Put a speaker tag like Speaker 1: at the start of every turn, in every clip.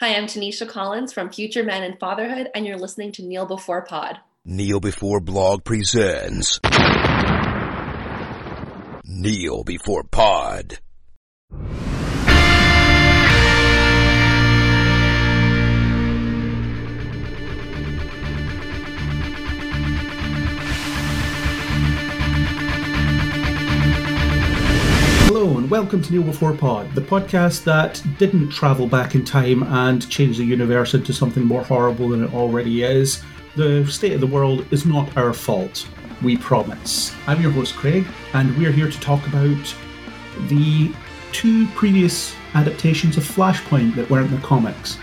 Speaker 1: Hi, I'm Tanisha Collins from Future Men and Fatherhood, and you're listening to Kneel Before Pod.
Speaker 2: Kneel Before Blog presents Kneel Before Pod.
Speaker 3: Hello and welcome to Kneel Before Pod, the podcast that didn't travel back in time and change the universe into something more horrible than it already is. The state of the world is not our fault, we promise. I'm your host Craig, and we're here to talk about the two previous adaptations of Flashpoint that weren't the comics.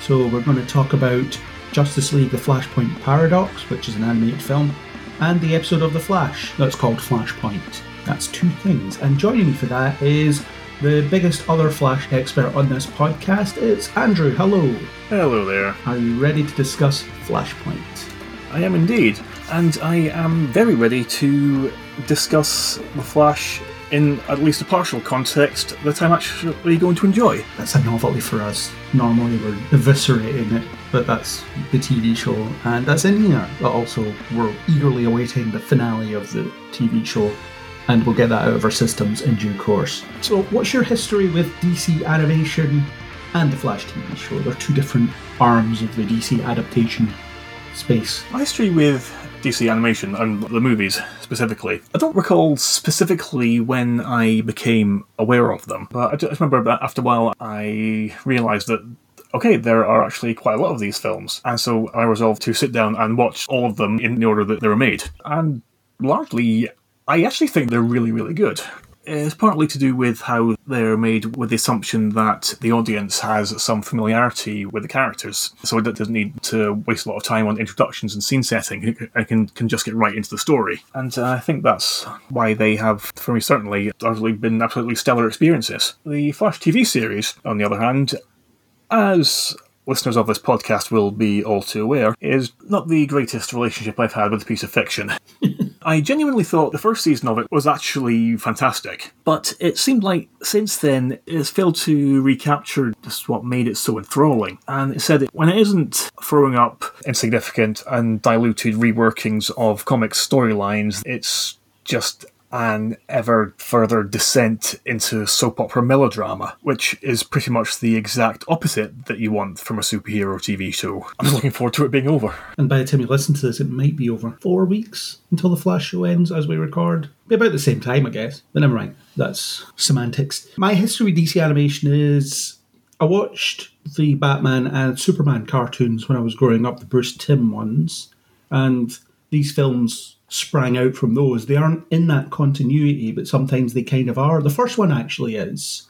Speaker 3: So we're going to talk about Justice League The Flashpoint Paradox, which is an animated film, and the episode of The Flash that's called Flashpoint. That's two things. And joining me for that is the biggest other Flash expert on this podcast. It's Andrew. Hello.
Speaker 4: Hello there.
Speaker 3: Are you ready to discuss Flashpoint?
Speaker 4: I am indeed, and I am very ready to discuss The Flash in at least a partial context that I'm actually going to enjoy.
Speaker 3: That's a novelty for us. Normally we're eviscerating it, but that's the TV show, and that's in here. But also, we're eagerly awaiting the finale of the TV show and we'll get that out of our systems in due course. So, what's your history with DC animation and the Flash TV show? They're two different arms of the DC adaptation space.
Speaker 4: My history with DC animation and the movies specifically, I don't recall specifically when I became aware of them, but I just remember after a while I realised that okay, there are actually quite a lot of these films. And so I resolved to sit down and watch all of them in the order that they were made. And largely, I actually think they're really, really good. It's partly to do with how they're made with the assumption that the audience has some familiarity with the characters, so it doesn't need to waste a lot of time on introductions and scene setting, and can, can just get right into the story. And uh, I think that's why they have, for me certainly, largely been absolutely stellar experiences. The Flash TV series, on the other hand, as listeners of this podcast will be all too aware, is not the greatest relationship I've had with a piece of fiction. I genuinely thought the first season of it was actually fantastic, but it seemed like since then it's failed to recapture just what made it so enthralling. And it said that when it isn't throwing up insignificant and diluted reworkings of comic storylines, it's just an ever further descent into soap opera melodrama, which is pretty much the exact opposite that you want from a superhero TV show. I'm just looking forward to it being over.
Speaker 3: And by the time you listen to this, it might be over four weeks until the Flash show ends as we record. Be about the same time, I guess. But never mind. That's semantics. My history with DC animation is I watched the Batman and Superman cartoons when I was growing up, the Bruce Timm ones, and these films sprang out from those. They aren't in that continuity, but sometimes they kind of are. The first one actually is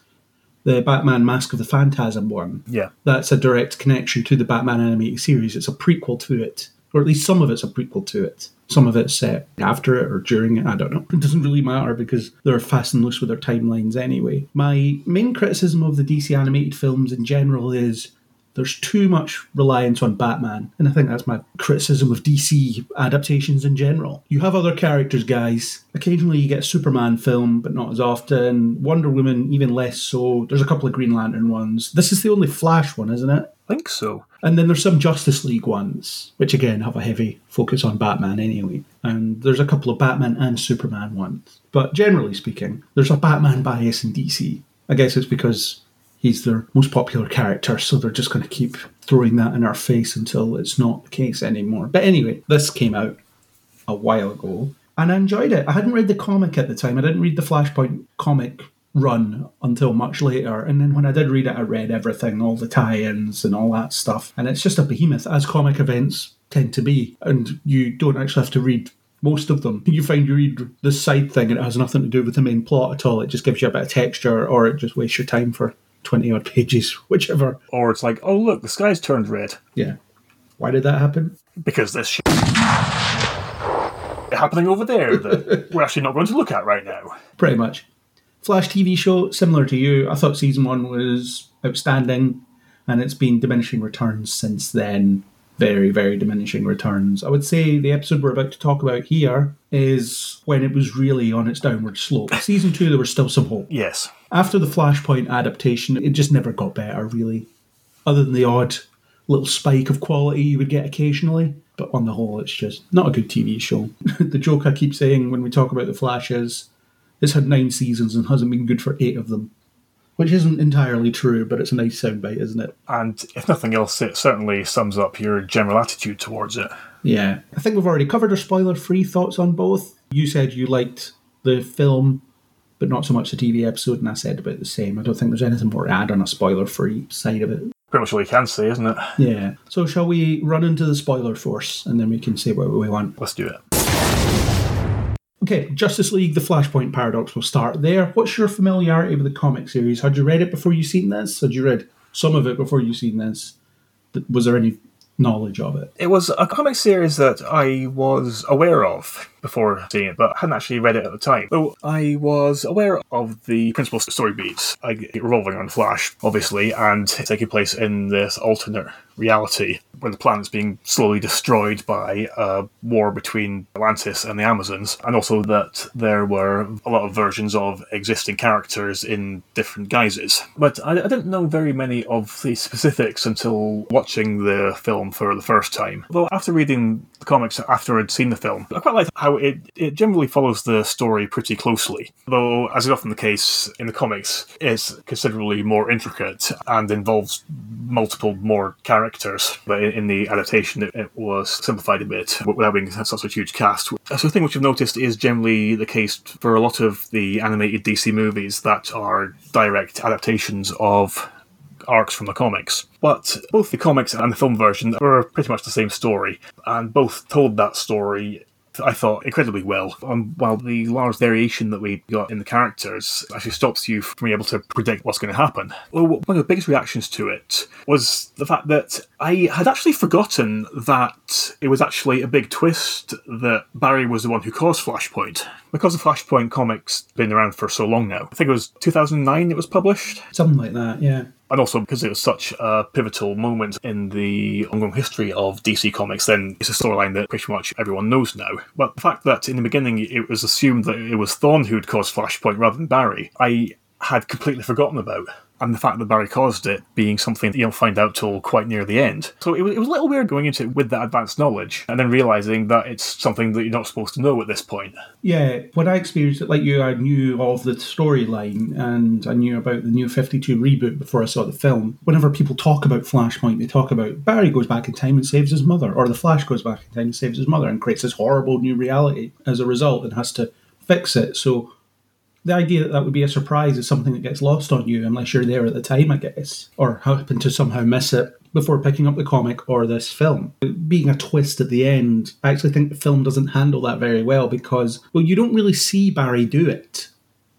Speaker 3: the Batman Mask of the Phantasm one.
Speaker 4: Yeah.
Speaker 3: That's a direct connection to the Batman animated series. It's a prequel to it, or at least some of it's a prequel to it. Some of it's set after it or during it. I don't know. It doesn't really matter because they're fast and loose with their timelines anyway. My main criticism of the DC animated films in general is there's too much reliance on Batman. And I think that's my criticism of DC adaptations in general. You have other characters, guys. Occasionally you get a Superman film, but not as often. Wonder Woman, even less so. There's a couple of Green Lantern ones. This is the only Flash one, isn't it?
Speaker 4: I think so.
Speaker 3: And then there's some Justice League ones, which again have a heavy focus on Batman anyway. And there's a couple of Batman and Superman ones. But generally speaking, there's a Batman bias in DC. I guess it's because he's their most popular character, so they're just going to keep throwing that in our face until it's not the case anymore. But anyway, this came out a while ago, and I enjoyed it. I hadn't read the comic at the time. I didn't read the Flashpoint comic run until much later, and then when I did read it, I read everything, all the tie-ins and all that stuff. And it's just a behemoth, as comic events tend to be, and you don't actually have to read most of them. You find you read the side thing and it has nothing to do with the main plot at all. It just gives you a bit of texture or it just wastes your time for 20 odd pages, whichever.
Speaker 4: Or it's like, oh, look, the sky's turned red.
Speaker 3: Yeah. Why did that happen?
Speaker 4: Because this shit happening over there that we're actually not going to look at right now.
Speaker 3: Pretty much. Flash TV show, similar to you. I thought season one was outstanding, and it's been diminishing returns since then. Very, very diminishing returns. I would say the episode we're about to talk about here is when it was really on its downward slope. Season two, there was still some hope.
Speaker 4: Yes.
Speaker 3: After the Flashpoint adaptation, it just never got better, really. other than the odd little spike of quality you would get occasionally. But on the whole, it's just not a good TV show. the joke I keep saying when we talk about The Flash is it's had nine seasons and hasn't been good for eight of them. Which isn't entirely true, but it's a nice soundbite, isn't it?
Speaker 4: And if nothing else, it certainly sums up your general attitude towards it.
Speaker 3: Yeah. I think we've already covered our spoiler free thoughts on both. You said you liked the film, but not so much the TV episode, and I said about the same. I don't think there's anything more to add on a spoiler free side of it.
Speaker 4: Pretty much all you can say, isn't it?
Speaker 3: Yeah. So shall we run into the spoiler force and then we can say what we want?
Speaker 4: Let's do it.
Speaker 3: Okay, Justice League, the Flashpoint Paradox will start there. What's your familiarity with the comic series? Had you read it before you seen this? Had you read some of it before you seen this? Was there any knowledge of it?
Speaker 4: It was a comic series that I was aware of before seeing it, but I hadn't actually read it at the time. Though I was aware of the principal story beats, like revolving around Flash, obviously, and taking place in this alternate reality where the planet's being slowly destroyed by a war between Atlantis and the Amazons, and also that there were a lot of versions of existing characters in different guises. But I, I didn't know very many of the specifics until watching the film for the first time. Though after reading the comics after I'd seen the film, I quite liked how it, it generally follows the story pretty closely. Though, as is often the case in the comics, it's considerably more intricate and involves multiple more characters. But in, in the adaptation, it, it was simplified a bit without being such a huge cast. So the thing which I've noticed is generally the case for a lot of the animated DC movies that are direct adaptations of arcs from the comics. But both the comics and the film version were pretty much the same story, and both told that story I thought incredibly well. Um, while the large variation that we got in the characters actually stops you from being able to predict what's going to happen. Well, one of the biggest reactions to it was the fact that I had actually forgotten that it was actually a big twist that Barry was the one who caused Flashpoint. Because the Flashpoint comics been around for so long now. I think it was 2009 it was published
Speaker 3: Something like that, yeah.
Speaker 4: And also because it was such a pivotal moment in the ongoing history of DC Comics, then it's a storyline that pretty much everyone knows now. But the fact that in the beginning it was assumed that it was Thorn who'd caused Flashpoint rather than Barry, I had completely forgotten about. And the fact that Barry caused it being something that you don't find out till quite near the end. So it was, it was a little weird going into it with that advanced knowledge and then realizing that it's something that you're not supposed to know at this point.
Speaker 3: Yeah, when I experienced it like you, I knew of the storyline and I knew about the new 52 reboot before I saw the film. Whenever people talk about Flashpoint, they talk about Barry goes back in time and saves his mother, or the Flash goes back in time and saves his mother and creates this horrible new reality as a result and has to fix it. So the idea that that would be a surprise is something that gets lost on you unless you're there at the time, I guess, or happen to somehow miss it before picking up the comic or this film. Being a twist at the end, I actually think the film doesn't handle that very well because, well, you don't really see Barry do it.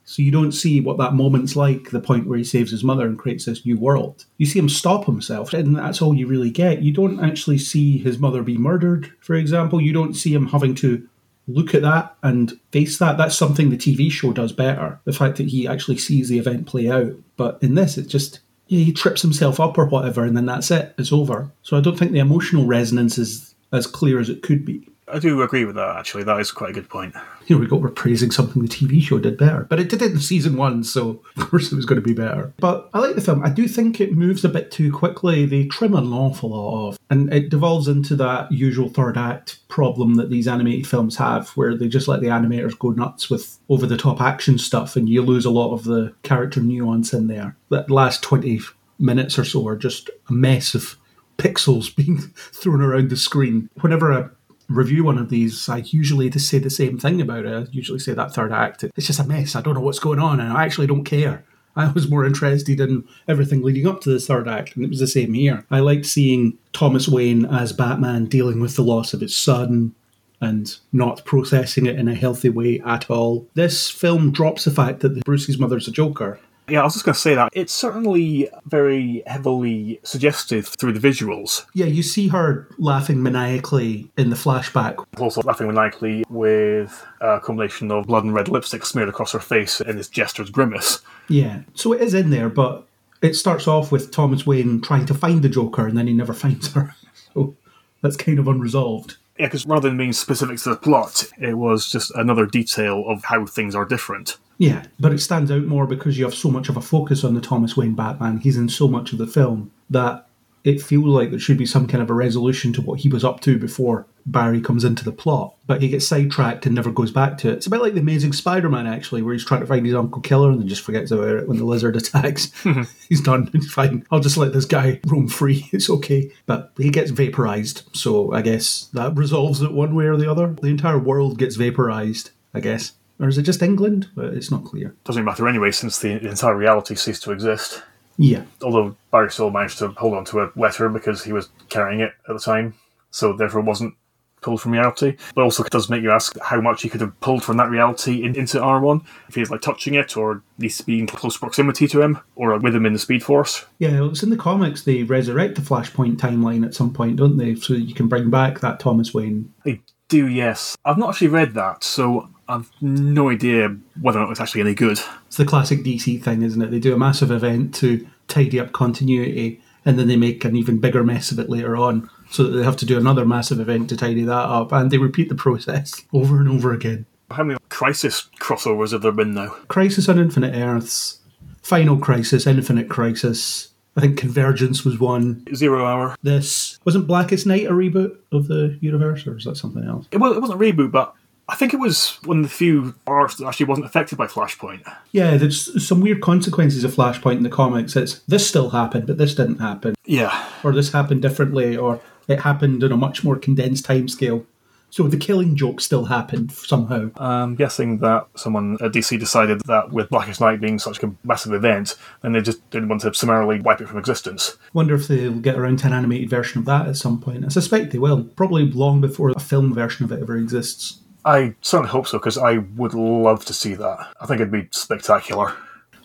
Speaker 3: So you don't see what that moment's like, the point where he saves his mother and creates this new world. You see him stop himself, and that's all you really get. You don't actually see his mother be murdered, for example. You don't see him having to look at that and face that. That's something the TV show does better. The fact that he actually sees the event play out. But in this, it just yeah, he trips himself up or whatever, and then that's it. It's over. So I don't think the emotional resonance is as clear as it could be.
Speaker 4: I do agree with that, actually. That is quite a good point.
Speaker 3: Here we go, we're praising something the TV show did better. But it did it in season one, so of course it was going to be better. But I like the film. I do think it moves a bit too quickly. They trim an awful lot off. And it devolves into that usual third act problem that these animated films have, where they just let the animators go nuts with over the top action stuff, and you lose a lot of the character nuance in there. That last 20 minutes or so are just a mess of pixels being thrown around the screen. Whenever I review one of these, I usually just say the same thing about it. I usually say that third act, it's just a mess. I don't know what's going on, and I actually don't care. I was more interested in everything leading up to the third act, and it was the same here. I liked seeing Thomas Wayne as Batman dealing with the loss of his son and not processing it in a healthy way at all. This film drops the fact that Bruce's mother's a Joker.
Speaker 4: Yeah, I was just going to say that. It's certainly very heavily suggested through the visuals.
Speaker 3: Yeah, you see her laughing maniacally in the flashback.
Speaker 4: Also laughing maniacally with a combination of blood and red lipstick smeared across her face in this jester's grimace.
Speaker 3: Yeah, so it is in there, but it starts off with Thomas Wayne trying to find the Joker and then he never finds her. So that's kind of unresolved.
Speaker 4: Yeah, because rather than being specific to the plot, it was just another detail of how things are different.
Speaker 3: Yeah, but it stands out more because you have so much of a focus on the Thomas Wayne Batman. He's in so much of the film that it feels like there should be some kind of a resolution to what he was up to before Barry comes into the plot, but he gets sidetracked and never goes back to it. It's a bit like the Amazing Spider-Man, actually, where he's trying to find his Uncle Killer and then just forgets about it when the lizard attacks. Mm-hmm. he's done. He's fine. I'll just let this guy roam free. It's okay. But he gets vaporized, so I guess that resolves it one way or the other. The entire world gets vaporized, I guess. Or is it just England? But it's not clear.
Speaker 4: Doesn't matter anyway, since the entire reality ceased to exist.
Speaker 3: Yeah.
Speaker 4: Although Barry still managed to hold on to a letter because he was carrying it at the time, so therefore it wasn't pulled from reality. But also it does make you ask how much he could have pulled from that reality in, into R1 if he's like touching it or needs to be in close proximity to him or with him in the Speed Force.
Speaker 3: Yeah, well, it's in the comics. They resurrect the Flashpoint timeline at some point, don't they? So you can bring back that Thomas Wayne.
Speaker 4: They do, yes. I've not actually read that, so I've no idea whether or not it's actually any good.
Speaker 3: It's the classic DC thing, isn't it? They do a massive event to tidy up continuity, and then they make an even bigger mess of it later on, so that they have to do another massive event to tidy that up, and they repeat the process over and over again.
Speaker 4: How many Crisis crossovers have there been now?
Speaker 3: Crisis on Infinite Earths, Final Crisis, Infinite Crisis. I think Convergence was one.
Speaker 4: Zero Hour.
Speaker 3: This wasn't Blackest Night a reboot of the universe, or is that something else?
Speaker 4: It, was, it wasn't a reboot, but I think it was one of the few arcs that actually wasn't affected by Flashpoint.
Speaker 3: Yeah, there's some weird consequences of Flashpoint in the comics. It's this still happened, but this didn't happen,
Speaker 4: Yeah.
Speaker 3: or this happened differently, or it happened in a much more condensed timescale. So the killing joke still happened somehow.
Speaker 4: I'm guessing that someone at DC decided that with Blackest Night being such a massive event, then they just didn't want to summarily wipe it from existence.
Speaker 3: Wonder if they'll get around to an animated version of that at some point. I suspect they will, probably long before a film version of it ever exists.
Speaker 4: I certainly hope so, because I would love to see that. I think it'd be spectacular.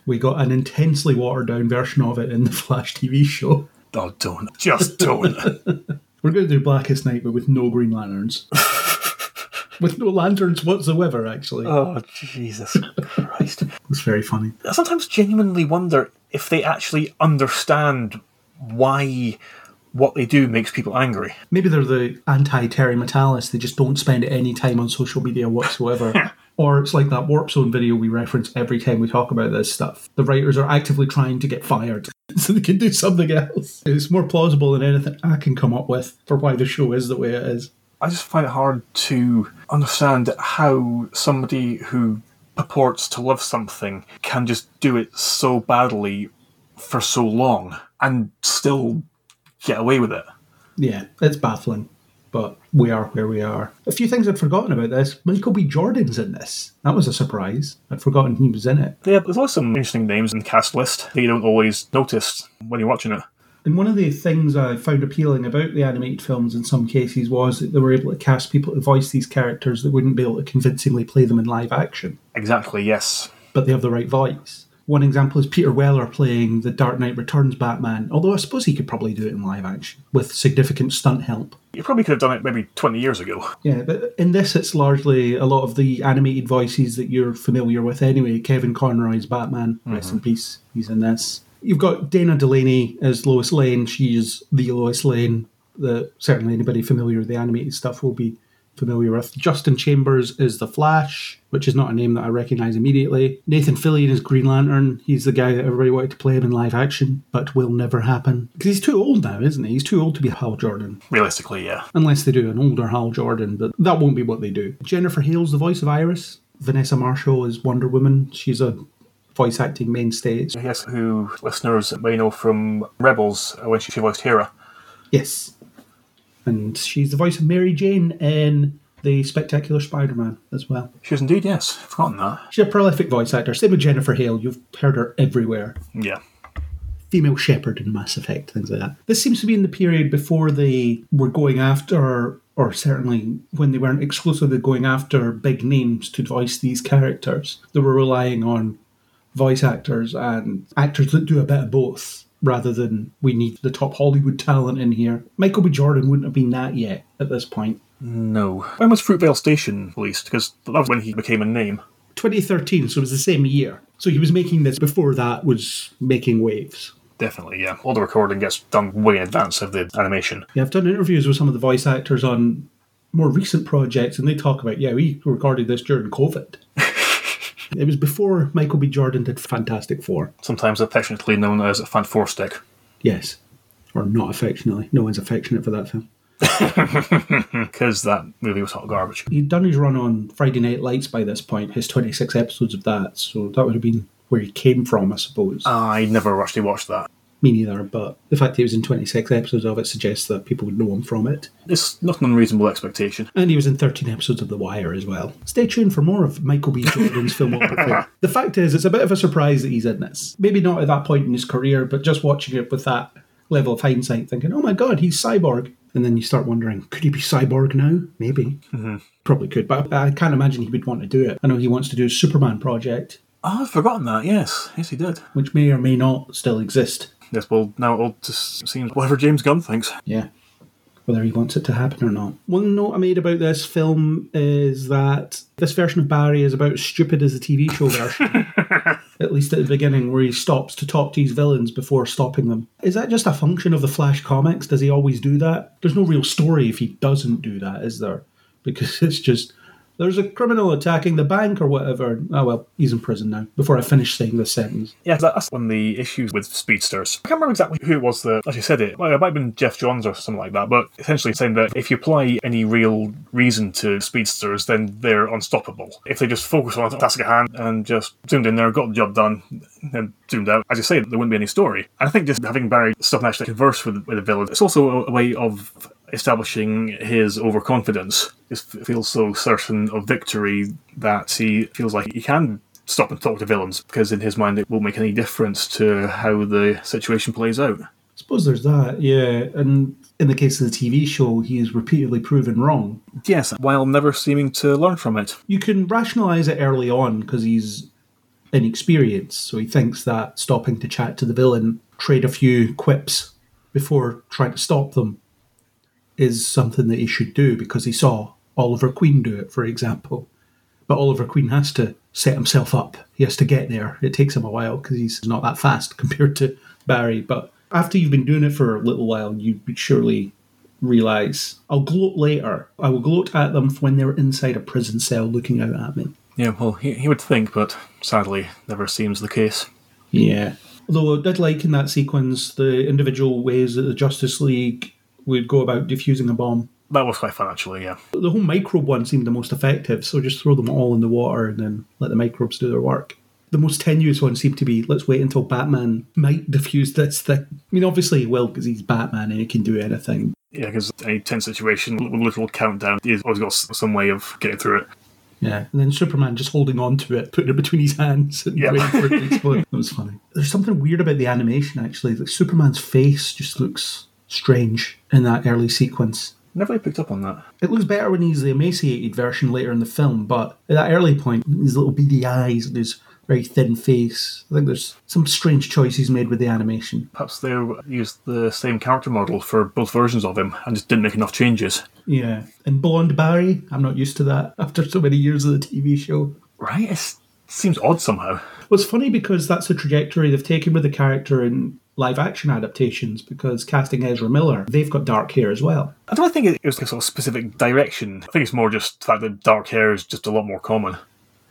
Speaker 3: We got an intensely watered down version of it in the Flash TV show.
Speaker 4: Oh, don't. Just don't.
Speaker 3: We're going to do Blackest Night, but with no Green Lanterns. with no lanterns whatsoever, actually.
Speaker 4: oh, Jesus Christ.
Speaker 3: It's very funny.
Speaker 4: I sometimes genuinely wonder if they actually understand why what they do makes people angry.
Speaker 3: Maybe they're the anti Terry Metalis. They just don't spend any time on social media whatsoever. or it's like that Warp Zone video we reference every time we talk about this stuff. The writers are actively trying to get fired so they can do something else. It's more plausible than anything I can come up with for why the show is the way it is.
Speaker 4: I just find it hard to understand how somebody who purports to love something can just do it so badly for so long and still get away with it.
Speaker 3: Yeah, it's baffling. But we are where we are. A few things I'd forgotten about this. Michael B. Jordan's in this. That was a surprise. I'd forgotten he was in it.
Speaker 4: Yeah, there's always some interesting names in the cast list that you don't always notice when you're watching it.
Speaker 3: And one of the things I found appealing about the animated films in some cases was that they were able to cast people to voice these characters that wouldn't be able to convincingly play them in live action,
Speaker 4: Exactly, yes.
Speaker 3: but they have the right voice. One example is Peter Weller playing the Dark Knight Returns Batman, although I suppose he could probably do it in live action with significant stunt help.
Speaker 4: You probably could have done it maybe 20 years ago.
Speaker 3: Yeah, but in this, it's largely a lot of the animated voices that you're familiar with anyway. Kevin Conroy's Batman, mm-hmm. rest in peace, he's in this. You've got Dana Delany as Lois Lane. she's the Lois Lane that certainly anybody familiar with the animated stuff will be familiar with. Justin Chambers is the Flash, which is not a name that I recognise immediately. Nathan Fillion is Green Lantern. He's the guy that everybody wanted to play him in live action, but will never happen. Because he's too old now, isn't he? He's too old to be Hal Jordan.
Speaker 4: Realistically, yeah.
Speaker 3: Unless they do an older Hal Jordan, but that won't be what they do. Jennifer Hale's the voice of Iris. Vanessa Marshall is Wonder Woman. She's a voice acting mainstay.
Speaker 4: Yes, who listeners may know from Rebels uh, when she voiced Hera.
Speaker 3: Yes. And she's the voice of Mary Jane in The Spectacular Spider Man as well.
Speaker 4: She is indeed, yes. Forgotten that.
Speaker 3: She's a prolific voice actor. Same with Jennifer Hale. You've heard her everywhere.
Speaker 4: Yeah.
Speaker 3: Female Shepard in Mass Effect, things like that. This seems to be in the period before they were going after, or certainly when they weren't exclusively going after big names to voice these characters. They were relying on voice actors and actors that do a bit of both rather than we need the top Hollywood talent in here. Michael B. Jordan wouldn't have been that yet at this point.
Speaker 4: No. When was Fruitvale Station released? Because that was when he became a name.
Speaker 3: 2013, so it was the same year. So he was making this before that was making waves.
Speaker 4: Definitely, yeah. All the recording gets done way in advance of the animation.
Speaker 3: Yeah, I've done interviews with some of the voice actors on more recent projects, and they talk about, yeah, we recorded this during COVID. it was before Michael B. Jordan did Fantastic Four.
Speaker 4: Sometimes affectionately known as a Fant4stic.
Speaker 3: Yes. Or not affectionately. No one's affectionate for that film.
Speaker 4: Because that movie was hot garbage.
Speaker 3: He'd done his run on Friday Night Lights by this point, his 26 episodes of that, so that would have been where he came from, I suppose.
Speaker 4: I never actually watched that.
Speaker 3: Me neither, but the fact he was in 26 episodes of it suggests that people would know him from it.
Speaker 4: It's not an unreasonable expectation.
Speaker 3: And he was in 13 episodes of The Wire as well. Stay tuned for more of Michael B. Jordan's filmography. The fact is, it's a bit of a surprise that he's in this. Maybe not at that point in his career, but just watching it with that level of hindsight, thinking, oh my god, he's Cyborg. And then you start wondering, could he be Cyborg now? Maybe. Mm-hmm. Probably could, but I can't imagine he would want to do it. I know he wants to do a Superman project,
Speaker 4: Oh, I've forgotten that, yes. Yes, he did.
Speaker 3: which may or may not still exist.
Speaker 4: Yes, well, now it all just seems whatever James Gunn thinks.
Speaker 3: Yeah. Whether he wants it to happen or not. One note I made about this film is that this version of Barry is about as stupid as the TV show version. at least at the beginning, where he stops to talk to his villains before stopping them. Is that just a function of the Flash comics? Does he always do that? There's no real story if he doesn't do that, is there? Because it's just. There's a criminal attacking the bank or whatever. Oh well, he's in prison now. Before I finish saying this sentence.
Speaker 4: Yeah, that's one of the issues with speedsters. I can't remember exactly who it was that actually said it. Well, it might have been Geoff Johns or something like that, but essentially saying that if you apply any real reason to speedsters, then they're unstoppable. If they just focus on a task at hand and just zoomed in there, got the job done, then zoomed out, as you say, there wouldn't be any story. And I think just having Barry stop and actually converse with, with the villain, it's also a, a way of establishing his overconfidence. He feels so certain of victory that he feels like he can stop and talk to villains because in his mind it won't make any difference to how the situation plays out.
Speaker 3: I suppose there's that, yeah. And in the case of the TV show, he is repeatedly proven wrong.
Speaker 4: Yes, while never seeming to learn from it.
Speaker 3: You can rationalize it early on because he's inexperienced, so he thinks that stopping to chat to the villain, trade a few quips before trying to stop them, is something that he should do because he saw Oliver Queen do it, for example. But Oliver Queen has to set himself up. He has to get there. It takes him a while because he's not that fast compared to Barry. But after you've been doing it for a little while, you surely realize I'll gloat later. I will gloat at them when they're inside a prison cell looking out at me.
Speaker 4: Yeah, well, he, he would think, but sadly, never seems the case.
Speaker 3: Yeah. Although I did like in that sequence the individual ways that the Justice League would go about defusing a bomb.
Speaker 4: That was quite fun, actually, yeah.
Speaker 3: The whole microbe one seemed the most effective, so just throw them all in the water and then let the microbes do their work. The most tenuous one seemed to be let's wait until Batman might defuse this thing. I mean, obviously he will because he's Batman and he can do anything.
Speaker 4: Yeah, because any tense situation with a little countdown, he's always got some way of getting through it.
Speaker 3: Yeah, and then Superman just holding on to it, putting it between his hands and
Speaker 4: Yeah.
Speaker 3: waiting for it to explode. That was funny. There's something weird about the animation, actually. Like Superman's face just looks strange in that early sequence.
Speaker 4: Never really picked up on that.
Speaker 3: It looks better when he's the emaciated version later in the film, but at that early point, his little beady eyes and his very thin face, I think there's some strange choices made with the animation.
Speaker 4: Perhaps they used the same character model for both versions of him and just didn't make enough changes.
Speaker 3: Yeah. And Blonde Barry, I'm not used to that after so many years of the TV show.
Speaker 4: Right? It seems odd somehow.
Speaker 3: Well, it's funny because that's the trajectory they've taken with the character in live action adaptations because casting Ezra Miller, they've got dark hair as well.
Speaker 4: I don't think it was a sort of specific direction. I think it's more just the fact that dark hair is just a lot more common.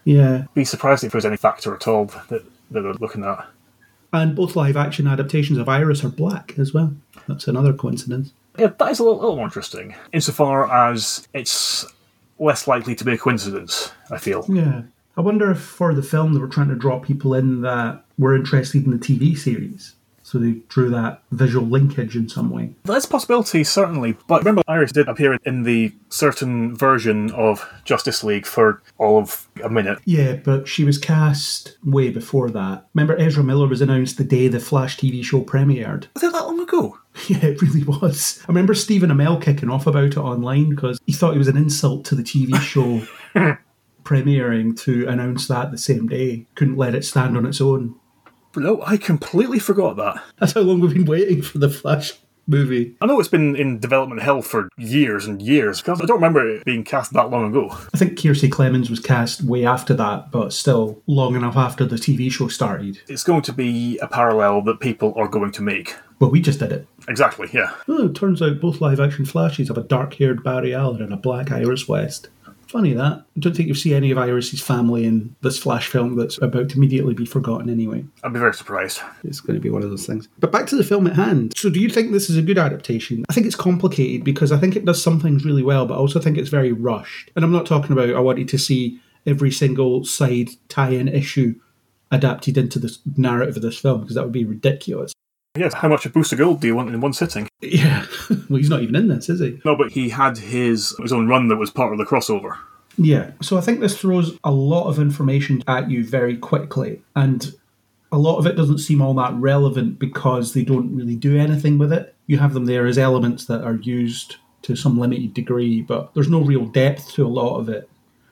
Speaker 3: Yeah.
Speaker 4: Be surprised if there's any factor at all that, that they're looking at.
Speaker 3: And both live action adaptations of Iris are black as well. That's another coincidence.
Speaker 4: Yeah, that is a little, little more interesting. Insofar as it's less likely to be a coincidence, I feel.
Speaker 3: Yeah. I wonder if for the film they were trying to draw people in that were interested in the TV series. So they drew that visual linkage in some way.
Speaker 4: That's a possibility, certainly. But remember, Iris did appear in the certain version of Justice League for all of a minute.
Speaker 3: Yeah, but she was cast way before that. Remember, Ezra Miller was announced the day the Flash TV show premiered.
Speaker 4: Was it that long ago?
Speaker 3: Yeah, it really was. I remember Stephen Amell kicking off about it online because he thought it was an insult to the TV show premiering to announce that the same day. Couldn't let it stand on its own.
Speaker 4: No, I completely forgot that.
Speaker 3: That's how long we've been waiting for the Flash movie.
Speaker 4: I know it's been in development hell for years and years, because I don't remember it being cast that long ago.
Speaker 3: I think Kiersey Clemons was cast way after that, but still long enough after the TV show started.
Speaker 4: It's going to be a parallel that people are going to make.
Speaker 3: Well, we just did it.
Speaker 4: Exactly, yeah.
Speaker 3: Oh, it turns out both live action Flashes have a dark haired Barry Allen and a black Iris West. Funny that. I don't think you'll see any of Iris's family in this Flash film that's about to immediately be forgotten anyway.
Speaker 4: I'd be very surprised.
Speaker 3: It's going to be one of those things. But back to the film at hand. So, do you think this is a good adaptation? I think it's complicated because I think it does some things really well, but I also think it's very rushed. And I'm not talking about I wanted to see every single side tie in issue adapted into the narrative of this film because that would be ridiculous.
Speaker 4: Yes, how much of Booster Gold do you want in one sitting?
Speaker 3: Yeah. well, he's not even in this, is he?
Speaker 4: No, but he had his his own run that was part of the crossover.
Speaker 3: Yeah. So I think this throws a lot of information at you very quickly. And a lot of it doesn't seem all that relevant because they don't really do anything with it. You have them there as elements that are used to some limited degree, but there's no real depth to a lot of it.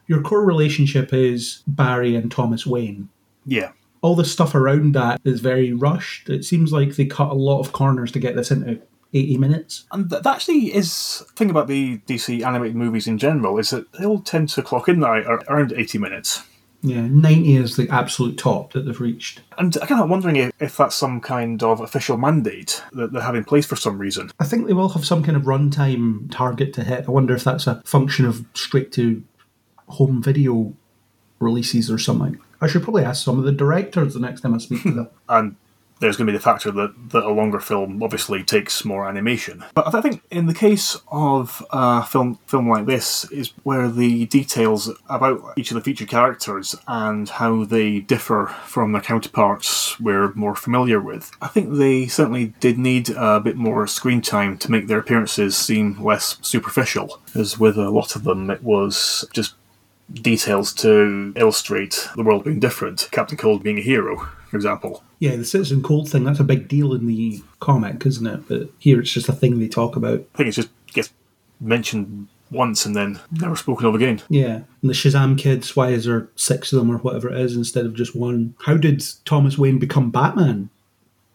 Speaker 3: Your core relationship is Barry and Thomas Wayne.
Speaker 4: Yeah.
Speaker 3: All the stuff around that is very rushed. It seems like they cut a lot of corners to get this into 80 minutes.
Speaker 4: And that actually is the thing about the DC animated movies in general is that they all tend to clock in now around 80 minutes.
Speaker 3: Yeah, 90 is the absolute top that they've reached.
Speaker 4: And I'm kind of wondering if, if that's some kind of official mandate that they have in place for some reason.
Speaker 3: I think they will have some kind of runtime target to hit. I wonder if that's a function of straight to home video releases or something. I should probably ask some of the directors the next time I speak to them.
Speaker 4: And there's going to be the factor that, that a longer film obviously takes more animation. But I think in the case of a film film like this is where the details about each of the featured characters and how they differ from their counterparts we're more familiar with. I think they certainly did need a bit more screen time to make their appearances seem less superficial, as with a lot of them it was just details to illustrate the world being different. Captain Cold being a hero, for example.
Speaker 3: Yeah, the Citizen Cold thing, that's a big deal in the comic, isn't it? But here it's just a thing they talk about.
Speaker 4: I think it just gets mentioned once and then never spoken of again.
Speaker 3: Yeah. And the Shazam kids, why is there six of them or whatever it is instead of just one? How did Thomas Wayne become Batman?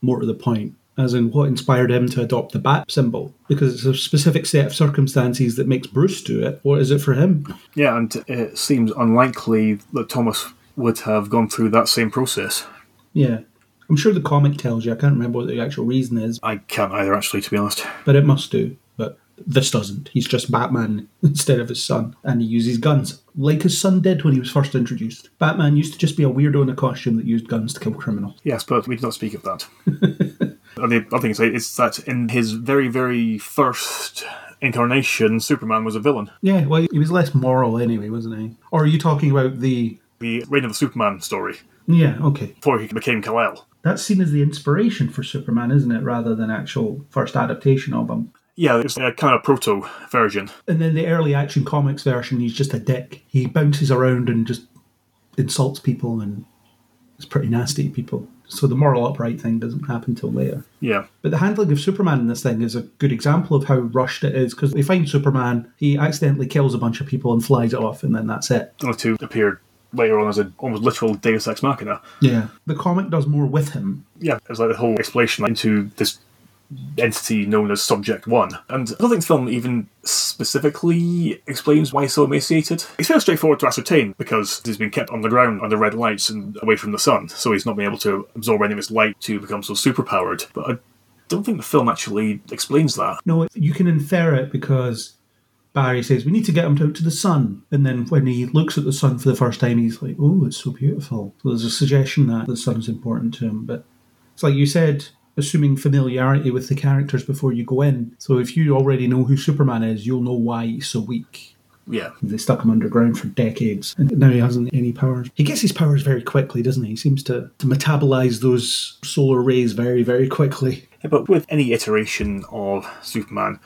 Speaker 3: More to the point. As in, what inspired him to adopt the bat symbol? Because it's a specific set of circumstances that makes Bruce do it. What is it for him?
Speaker 4: Yeah, and it seems unlikely that Thomas would have gone through that same process.
Speaker 3: Yeah. I'm sure the comic tells you. I can't remember what the actual reason is,
Speaker 4: I can't either, actually, to be honest.
Speaker 3: but it must do. But this doesn't. He's just Batman instead of his son, and he uses guns like his son did when he was first introduced. Batman used to just be a weirdo in a costume that used guns to kill criminals.
Speaker 4: Yes, but we did not speak of that. and think it's, thing to say is that in his very, very first incarnation, Superman was a villain.
Speaker 3: Yeah, well, he was less moral anyway, wasn't he? Or are you talking about the?
Speaker 4: The Reign of the Superman story,
Speaker 3: Yeah, okay.
Speaker 4: before he became Kal-El.
Speaker 3: That's seen as the inspiration for Superman, isn't it, rather than actual first adaptation of him.
Speaker 4: Yeah, it's a kind of proto version.
Speaker 3: And then the early action comics version, he's just a dick. He bounces around and just insults people and is pretty nasty to people. So the moral upright thing doesn't happen till later.
Speaker 4: Yeah.
Speaker 3: But the handling of Superman in this thing is a good example of how rushed it is because they find Superman, he accidentally kills a bunch of people and flies off, and then that's it.
Speaker 4: The other two appeared later on as a almost literal Deus Ex Machina.
Speaker 3: Yeah. The comic does more with him.
Speaker 4: Yeah, it was like the whole explanation into this entity known as Subject One. And I don't think the film even specifically explains why he's so emaciated. It's fairly straightforward to ascertain because he's been kept on the ground under red lights and away from the sun, so he's not been able to absorb any of its light to become so superpowered. But I don't think the film actually explains that.
Speaker 3: No, you can infer it because Barry says, We need to get him out to the sun. And then when he looks at the sun for the first time, he's like, Oh, it's so beautiful. So there's a suggestion that the sun's important to him. But it's like you said, assuming familiarity with the characters before you go in. So if you already know who Superman is, you'll know why he's so weak.
Speaker 4: Yeah.
Speaker 3: They stuck him underground for decades, and now he hasn't any powers. He gets his powers very quickly, doesn't he? He seems to, to metabolize those solar rays very, very quickly.
Speaker 4: Yeah, But with any iteration of Superman,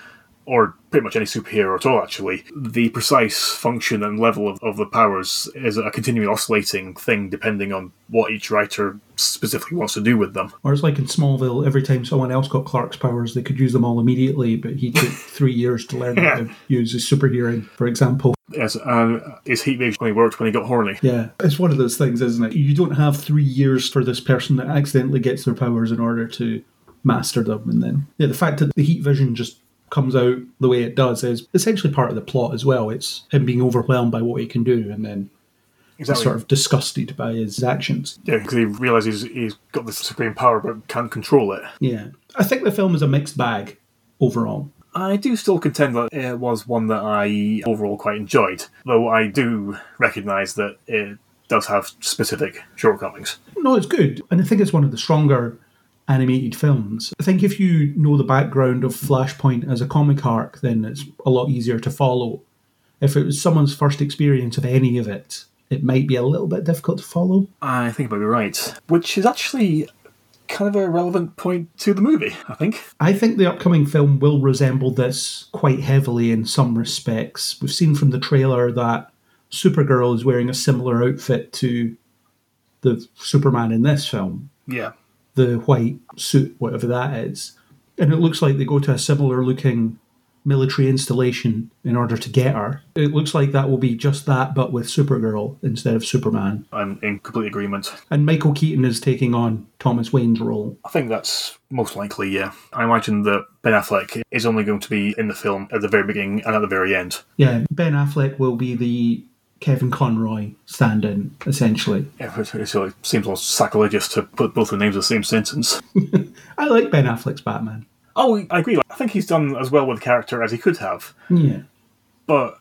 Speaker 4: or pretty much any superhero at all, actually, the precise function and level of, of the powers is a continually oscillating thing depending on what each writer specifically wants to do with them.
Speaker 3: Or it's like in Smallville, every time someone else got Clark's powers, they could use them all immediately, but he took three years to learn how to use his superhearing, for example.
Speaker 4: Yes, uh, his heat vision only worked when he got horny.
Speaker 3: Yeah, it's one of those things, isn't it? You don't have three years for this person that accidentally gets their powers in order to master them, and then yeah, the fact that the heat vision just comes out the way it does is essentially part of the plot as well. It's him being overwhelmed by what he can do, and then
Speaker 4: Exactly.
Speaker 3: sort of disgusted by his actions.
Speaker 4: Yeah, because he realizes he's got this supreme power but can't control it.
Speaker 3: Yeah, I think the film is a mixed bag overall.
Speaker 4: I do still contend that it was one that I overall quite enjoyed, though I do recognise that it does have specific shortcomings.
Speaker 3: No, it's good. And I think it's one of the stronger animated films. I think if you know the background of Flashpoint as a comic arc, then it's a lot easier to follow. If it was someone's first experience of any of it, it might be a little bit difficult to follow.
Speaker 4: I think you might be right, which is actually kind of a relevant point to the movie, I think.
Speaker 3: I think the upcoming film will resemble this quite heavily in some respects. We've seen from the trailer that Supergirl is wearing a similar outfit to the Superman in this film,
Speaker 4: Yeah.
Speaker 3: The white suit, whatever that is. And it looks like they go to a similar looking military installation in order to get her. It looks like that will be just that, but with Supergirl instead of Superman.
Speaker 4: I'm in complete agreement.
Speaker 3: And Michael Keaton is taking on Thomas Wayne's role.
Speaker 4: I think that's most likely, yeah. I imagine that Ben Affleck is only going to be in the film at the very beginning and at the very end.
Speaker 3: Yeah, Ben Affleck will be the Kevin Conroy stand in, essentially.
Speaker 4: Yeah, it so it seems sacrilegious to put both the names in the same sentence.
Speaker 3: I like Ben Affleck's Batman.
Speaker 4: Oh, I agree. I think he's done as well with the character as he could have.
Speaker 3: Yeah.
Speaker 4: But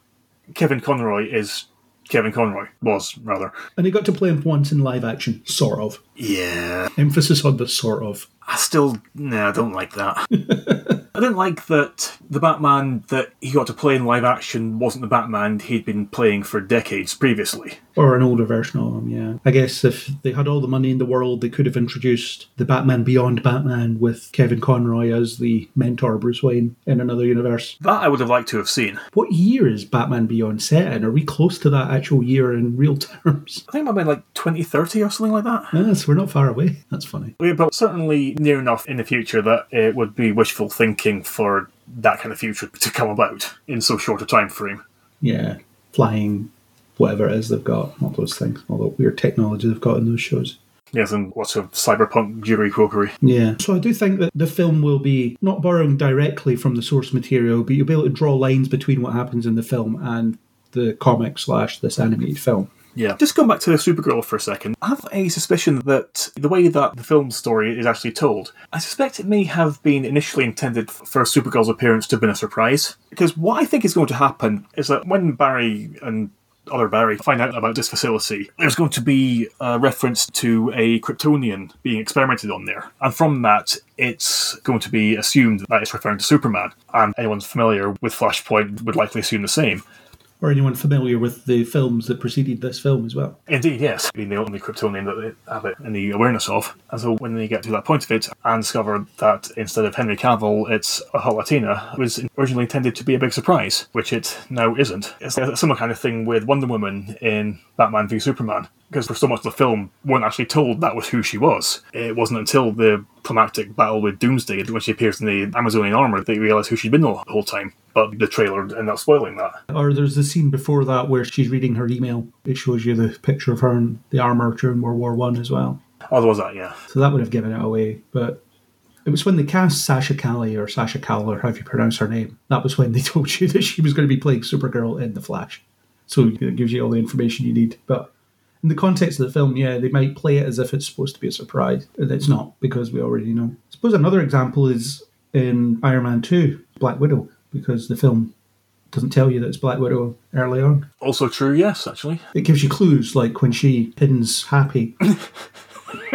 Speaker 4: Kevin Conroy is Kevin Conroy. Was, rather.
Speaker 3: And he got to play him once in live action, sort of.
Speaker 4: Yeah.
Speaker 3: Emphasis on the sort of.
Speaker 4: I still, no, I don't like that. I didn't like that the Batman that he got to play in live action wasn't the Batman he'd been playing for decades previously.
Speaker 3: Or an older version of him, yeah. I guess if they had all the money in the world, they could have introduced the Batman Beyond Batman with Kevin Conroy as the mentor Bruce Wayne in another universe.
Speaker 4: That I would have liked to have seen.
Speaker 3: What year is Batman Beyond set in? Are we close to that actual year in real terms?
Speaker 4: I think it might been like 2030 or something like that.
Speaker 3: Yes, we're not far away. That's funny.
Speaker 4: Yeah, but certainly near enough in the future that it would be wishful thinking for that kind of future to come about in so short a time frame.
Speaker 3: Yeah, flying, whatever it is they've got, all those things, all the weird technology they've got in those shows.
Speaker 4: Yes, and lots of cyberpunk jewelry quokery.
Speaker 3: Yeah. So I do think that the film will be not borrowing directly from the source material, but you'll be able to draw lines between what happens in the film and the comic slash this animated film.
Speaker 4: Yeah. Just going back to Supergirl for a second, I have a suspicion that the way that the film story is actually told, I suspect it may have been initially intended for Supergirl's appearance to have been a surprise. Because what I think is going to happen is that when Barry and other Barry find out about this facility, there's going to be a reference to a Kryptonian being experimented on there. And from that, it's going to be assumed that it's referring to Superman. And anyone familiar with Flashpoint would likely assume the same.
Speaker 3: Or anyone familiar with the films that preceded this film as well.
Speaker 4: Indeed, yes. Being the only Kryptonian that they have it any awareness of. And so when they get to that point of it and discover that instead of Henry Cavill, it's a Latina, it was originally intended to be a big surprise, which it now isn't. It's a similar kind of thing with Wonder Woman in Batman v Superman. Because for so much of the film, we weren't actually told that was who she was. It wasn't until the climactic battle with Doomsday, when she appears in the Amazonian armor, that you realise who she'd been the whole time. But the trailer ended up spoiling that.
Speaker 3: Or there's the scene before that where she's reading her email. It shows you the picture of her in the armour during World War One as well.
Speaker 4: Oh, there was that, yeah.
Speaker 3: So that would have given it away. But it was when they cast Sasha Cali or Sasha Cal or however you pronounce her name. That was when they told you that she was going to be playing Supergirl in The Flash. So it gives you all the information you need. But in the context of the film, yeah, they might play it as if it's supposed to be a surprise. And it's not because we already know. I suppose another example is in Iron Man 2, Black Widow, because the film doesn't tell you that it's Black Widow early on.
Speaker 4: Also true, yes, actually.
Speaker 3: It gives you clues, like when she pins Happy.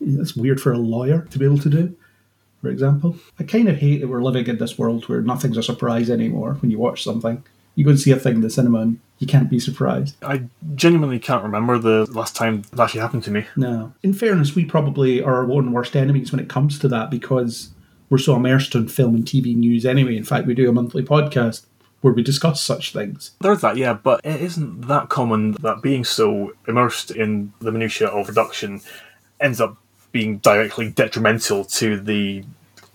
Speaker 3: That's weird for a lawyer to be able to do, for example. I kind of hate that we're living in this world where nothing's a surprise anymore when you watch something. You go and see a thing in the cinema and you can't be surprised.
Speaker 4: I genuinely can't remember the last time that actually happened to me.
Speaker 3: No. In fairness, we probably are our own worst enemies when it comes to that because we're so immersed in film and TV news anyway. In fact, we do a monthly podcast where we discuss such things.
Speaker 4: There's that, yeah, but it isn't that common that being so immersed in the minutiae of production ends up being directly detrimental to the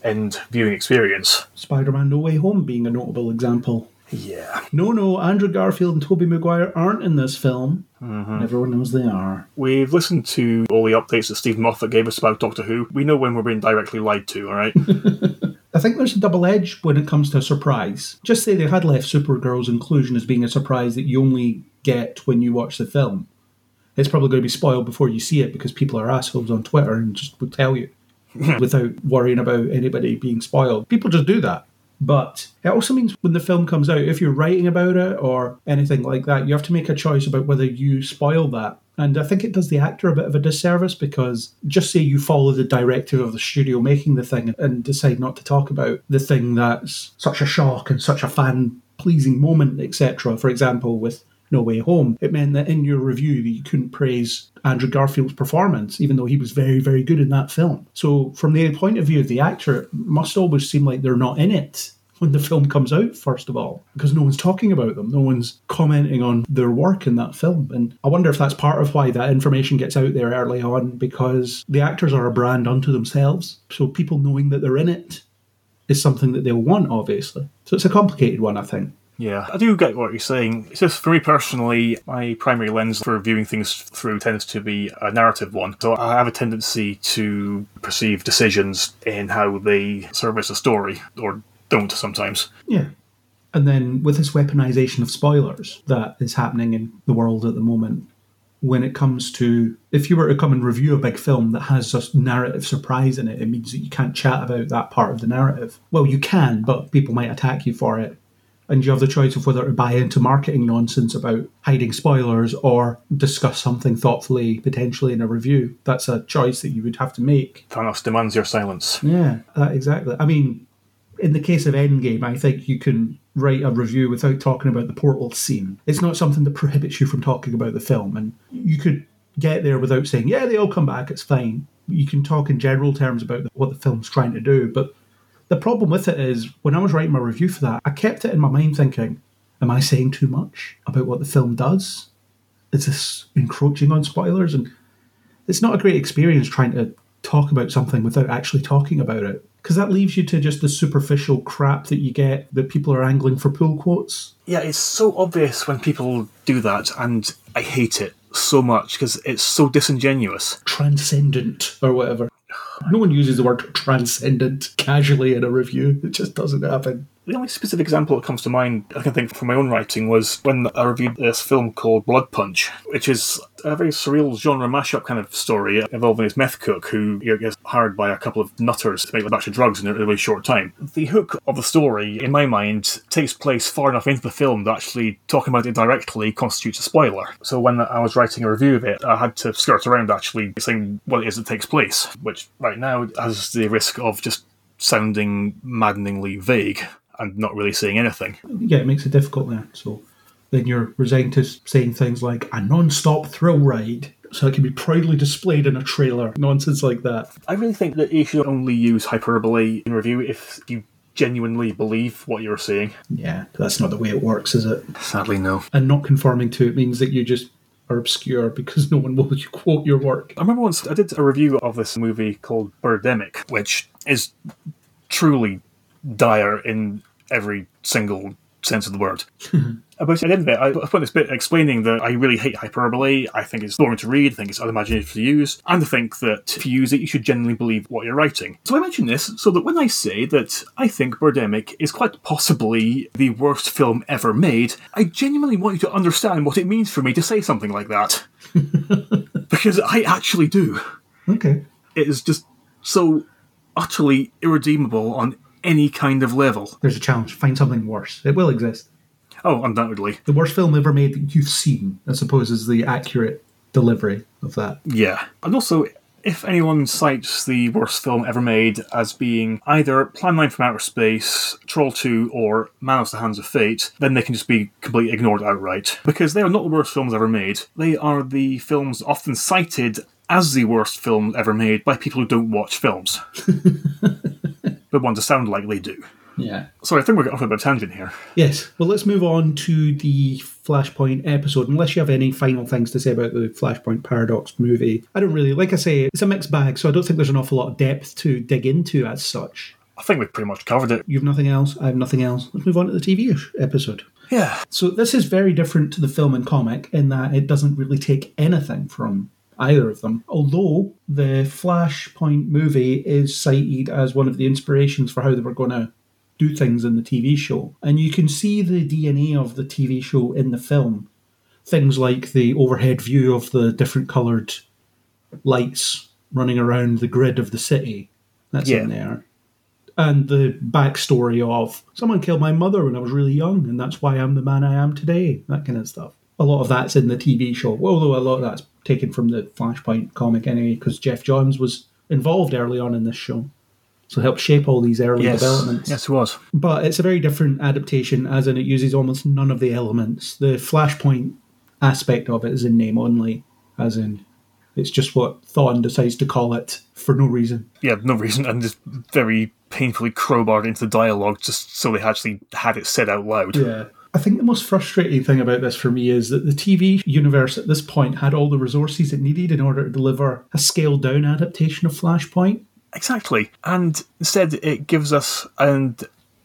Speaker 4: end viewing experience.
Speaker 3: Spider Man No Way Home being a notable example.
Speaker 4: Yeah.
Speaker 3: No, no, Andrew Garfield and Tobey Maguire aren't in this film. And everyone knows they are.
Speaker 4: We've listened to all the updates that Steve Moffat gave us about Doctor Who. We know when we're being directly lied to, alright?
Speaker 3: I think there's a double edge when it comes to a surprise. Just say they had left Supergirl's inclusion as being a surprise that you only get when you watch the film. It's probably going to be spoiled before you see it because people are assholes on Twitter and just will tell you without worrying about anybody being spoiled. People just do that. But it also means when the film comes out, if you're writing about it or anything like that, you have to make a choice about whether you spoil that. And I think it does the actor a bit of a disservice because just say you follow the directive of the studio making the thing and decide not to talk about the thing that's such a shock and such a fan pleasing moment, etc. For example, with No Way Home, it meant that in your review that you couldn't praise Andrew Garfield's performance, even though he was very, very good in that film. So from the point of view of the actor, it must always seem like they're not in it when the film comes out, first of all, because no one's talking about them. No one's commenting on their work in that film. And I wonder if that's part of why that information gets out there early on, because the actors are a brand unto themselves. So people knowing that they're in it is something that they'll want, obviously. So it's a complicated one, I think.
Speaker 4: Yeah, I do get what you're saying. It's just for me personally, my primary lens for viewing things through tends to be a narrative one. So I have a tendency to perceive decisions in how they service a story, or don't sometimes.
Speaker 3: Yeah. And then with this weaponization of spoilers that is happening in the world at the moment, when it comes to if you were to come and review a big film that has a narrative surprise in it, it means that you can't chat about that part of the narrative. Well, you can, but people might attack you for it. And you have the choice of whether to buy into marketing nonsense about hiding spoilers or discuss something thoughtfully, potentially in a review. That's a choice that you would have to make.
Speaker 4: Thanos demands your silence.
Speaker 3: Yeah, that exactly. I mean, in the case of Endgame, I think you can write a review without talking about the portal scene. It's not something that prohibits you from talking about the film, and you could get there without saying, "Yeah, they all come back. It's fine." You can talk in general terms about what the film's trying to do, but the problem with it is when I was writing my review for that, I kept it in my mind thinking, "Am I saying too much about what the film does? Is this encroaching on spoilers?" And it's not a great experience trying to talk about something without actually talking about it because that leaves you to just the superficial crap that you get that people are angling for pull quotes.
Speaker 4: Yeah, it's so obvious when people do that, and I hate it so much because it's so disingenuous.
Speaker 3: Transcendent or whatever. No one uses the word transcendent casually in a review. It just doesn't happen.
Speaker 4: The only specific example that comes to mind I can think from my own writing was when I reviewed this film called Blood Punch, which is a very surreal genre mashup kind of story involving this meth cook who gets hired by a couple of nutters to make a batch of drugs in a really short time. The hook of the story, in my mind, takes place far enough into the film that actually talking about it directly constitutes a spoiler. So when I was writing a review of it, I had to skirt around actually saying what it is that takes place, which right now has the risk of just sounding maddeningly vague and not really saying anything.
Speaker 3: Yeah, it makes it difficult there. So then you're resigned to saying things like a non-stop thrill ride so it can be proudly displayed in a trailer. Nonsense like that.
Speaker 4: I really think that you should only use hyperbole in review if you genuinely believe what you're saying
Speaker 3: yeah that's not the way it works is it?
Speaker 4: Sadly no.
Speaker 3: And not conforming to it means that you just are obscure because no one will quote your work.
Speaker 4: I remember once i did a review of this movie called birdemic which is truly dire in every single sense of the word. At the end of it, I put this bit explaining that I really hate hyperbole. I think it's boring to read. I think it's unimaginative to use. And I think that if you use it, you should genuinely believe what you're writing. So I mention this so that when I say that I think Birdemic is quite possibly the worst film ever made, I genuinely want you to understand what it means for me to say something like that. because I actually do.
Speaker 3: Okay.
Speaker 4: It is just so utterly irredeemable on any kind of level.
Speaker 3: There's a challenge. Find something worse. It will exist.
Speaker 4: Oh, undoubtedly.
Speaker 3: The worst film ever made that you've seen, I suppose, is the accurate delivery of that.
Speaker 4: Yeah. And also, if anyone cites the worst film ever made as being either Plan 9 from Outer Space, Troll 2, or Manos the Hands of Fate, then they can just be completely ignored outright. Because they are not the worst films ever made. They are the films often cited as the worst film ever made by people who don't watch films. but want to sound like they do.
Speaker 3: Yeah.
Speaker 4: Sorry, I think we're getting off a bit of a tangent here.
Speaker 3: Yes. Well, let's move on to the Flashpoint episode. Unless you have any final things to say about the Flashpoint Paradox movie, I don't really. Like I say, it's a mixed bag, so I don't think there's an awful lot of depth to dig into as such.
Speaker 4: I think we've pretty much covered it.
Speaker 3: You have nothing else. I have nothing else. Let's move on to the TV episode.
Speaker 4: Yeah.
Speaker 3: So this is very different to the film and comic in that it doesn't really take anything from either of them. Although the Flashpoint movie is cited as one of the inspirations for how they were going to do things in the TV show. And you can see the DNA of the TV show in the film. Things like the overhead view of the different coloured lights running around the grid of the city. That's
Speaker 4: Yeah.
Speaker 3: in there. And the backstory of someone killed my mother when I was really young, and that's why I'm the man I am today. That kind of stuff. A lot of that's in the TV show, although a lot of that's taken from the Flashpoint comic anyway, because Geoff Johns was involved early on in this show. So helped shape all these early
Speaker 4: Yes,
Speaker 3: developments.
Speaker 4: yes, it was.
Speaker 3: But it's a very different adaptation, as in it uses almost none of the elements. The Flashpoint aspect of it is in name only, as in it's just what Thawne decides to call it for no reason.
Speaker 4: Yeah, no reason, and just very painfully crowbarred into the dialogue just so they actually had it said out loud.
Speaker 3: Yeah. I think the most frustrating thing about this for me is that the TV universe at this point had all the resources it needed in order to deliver a scaled down adaptation of Flashpoint.
Speaker 4: Exactly. And instead, it gives us an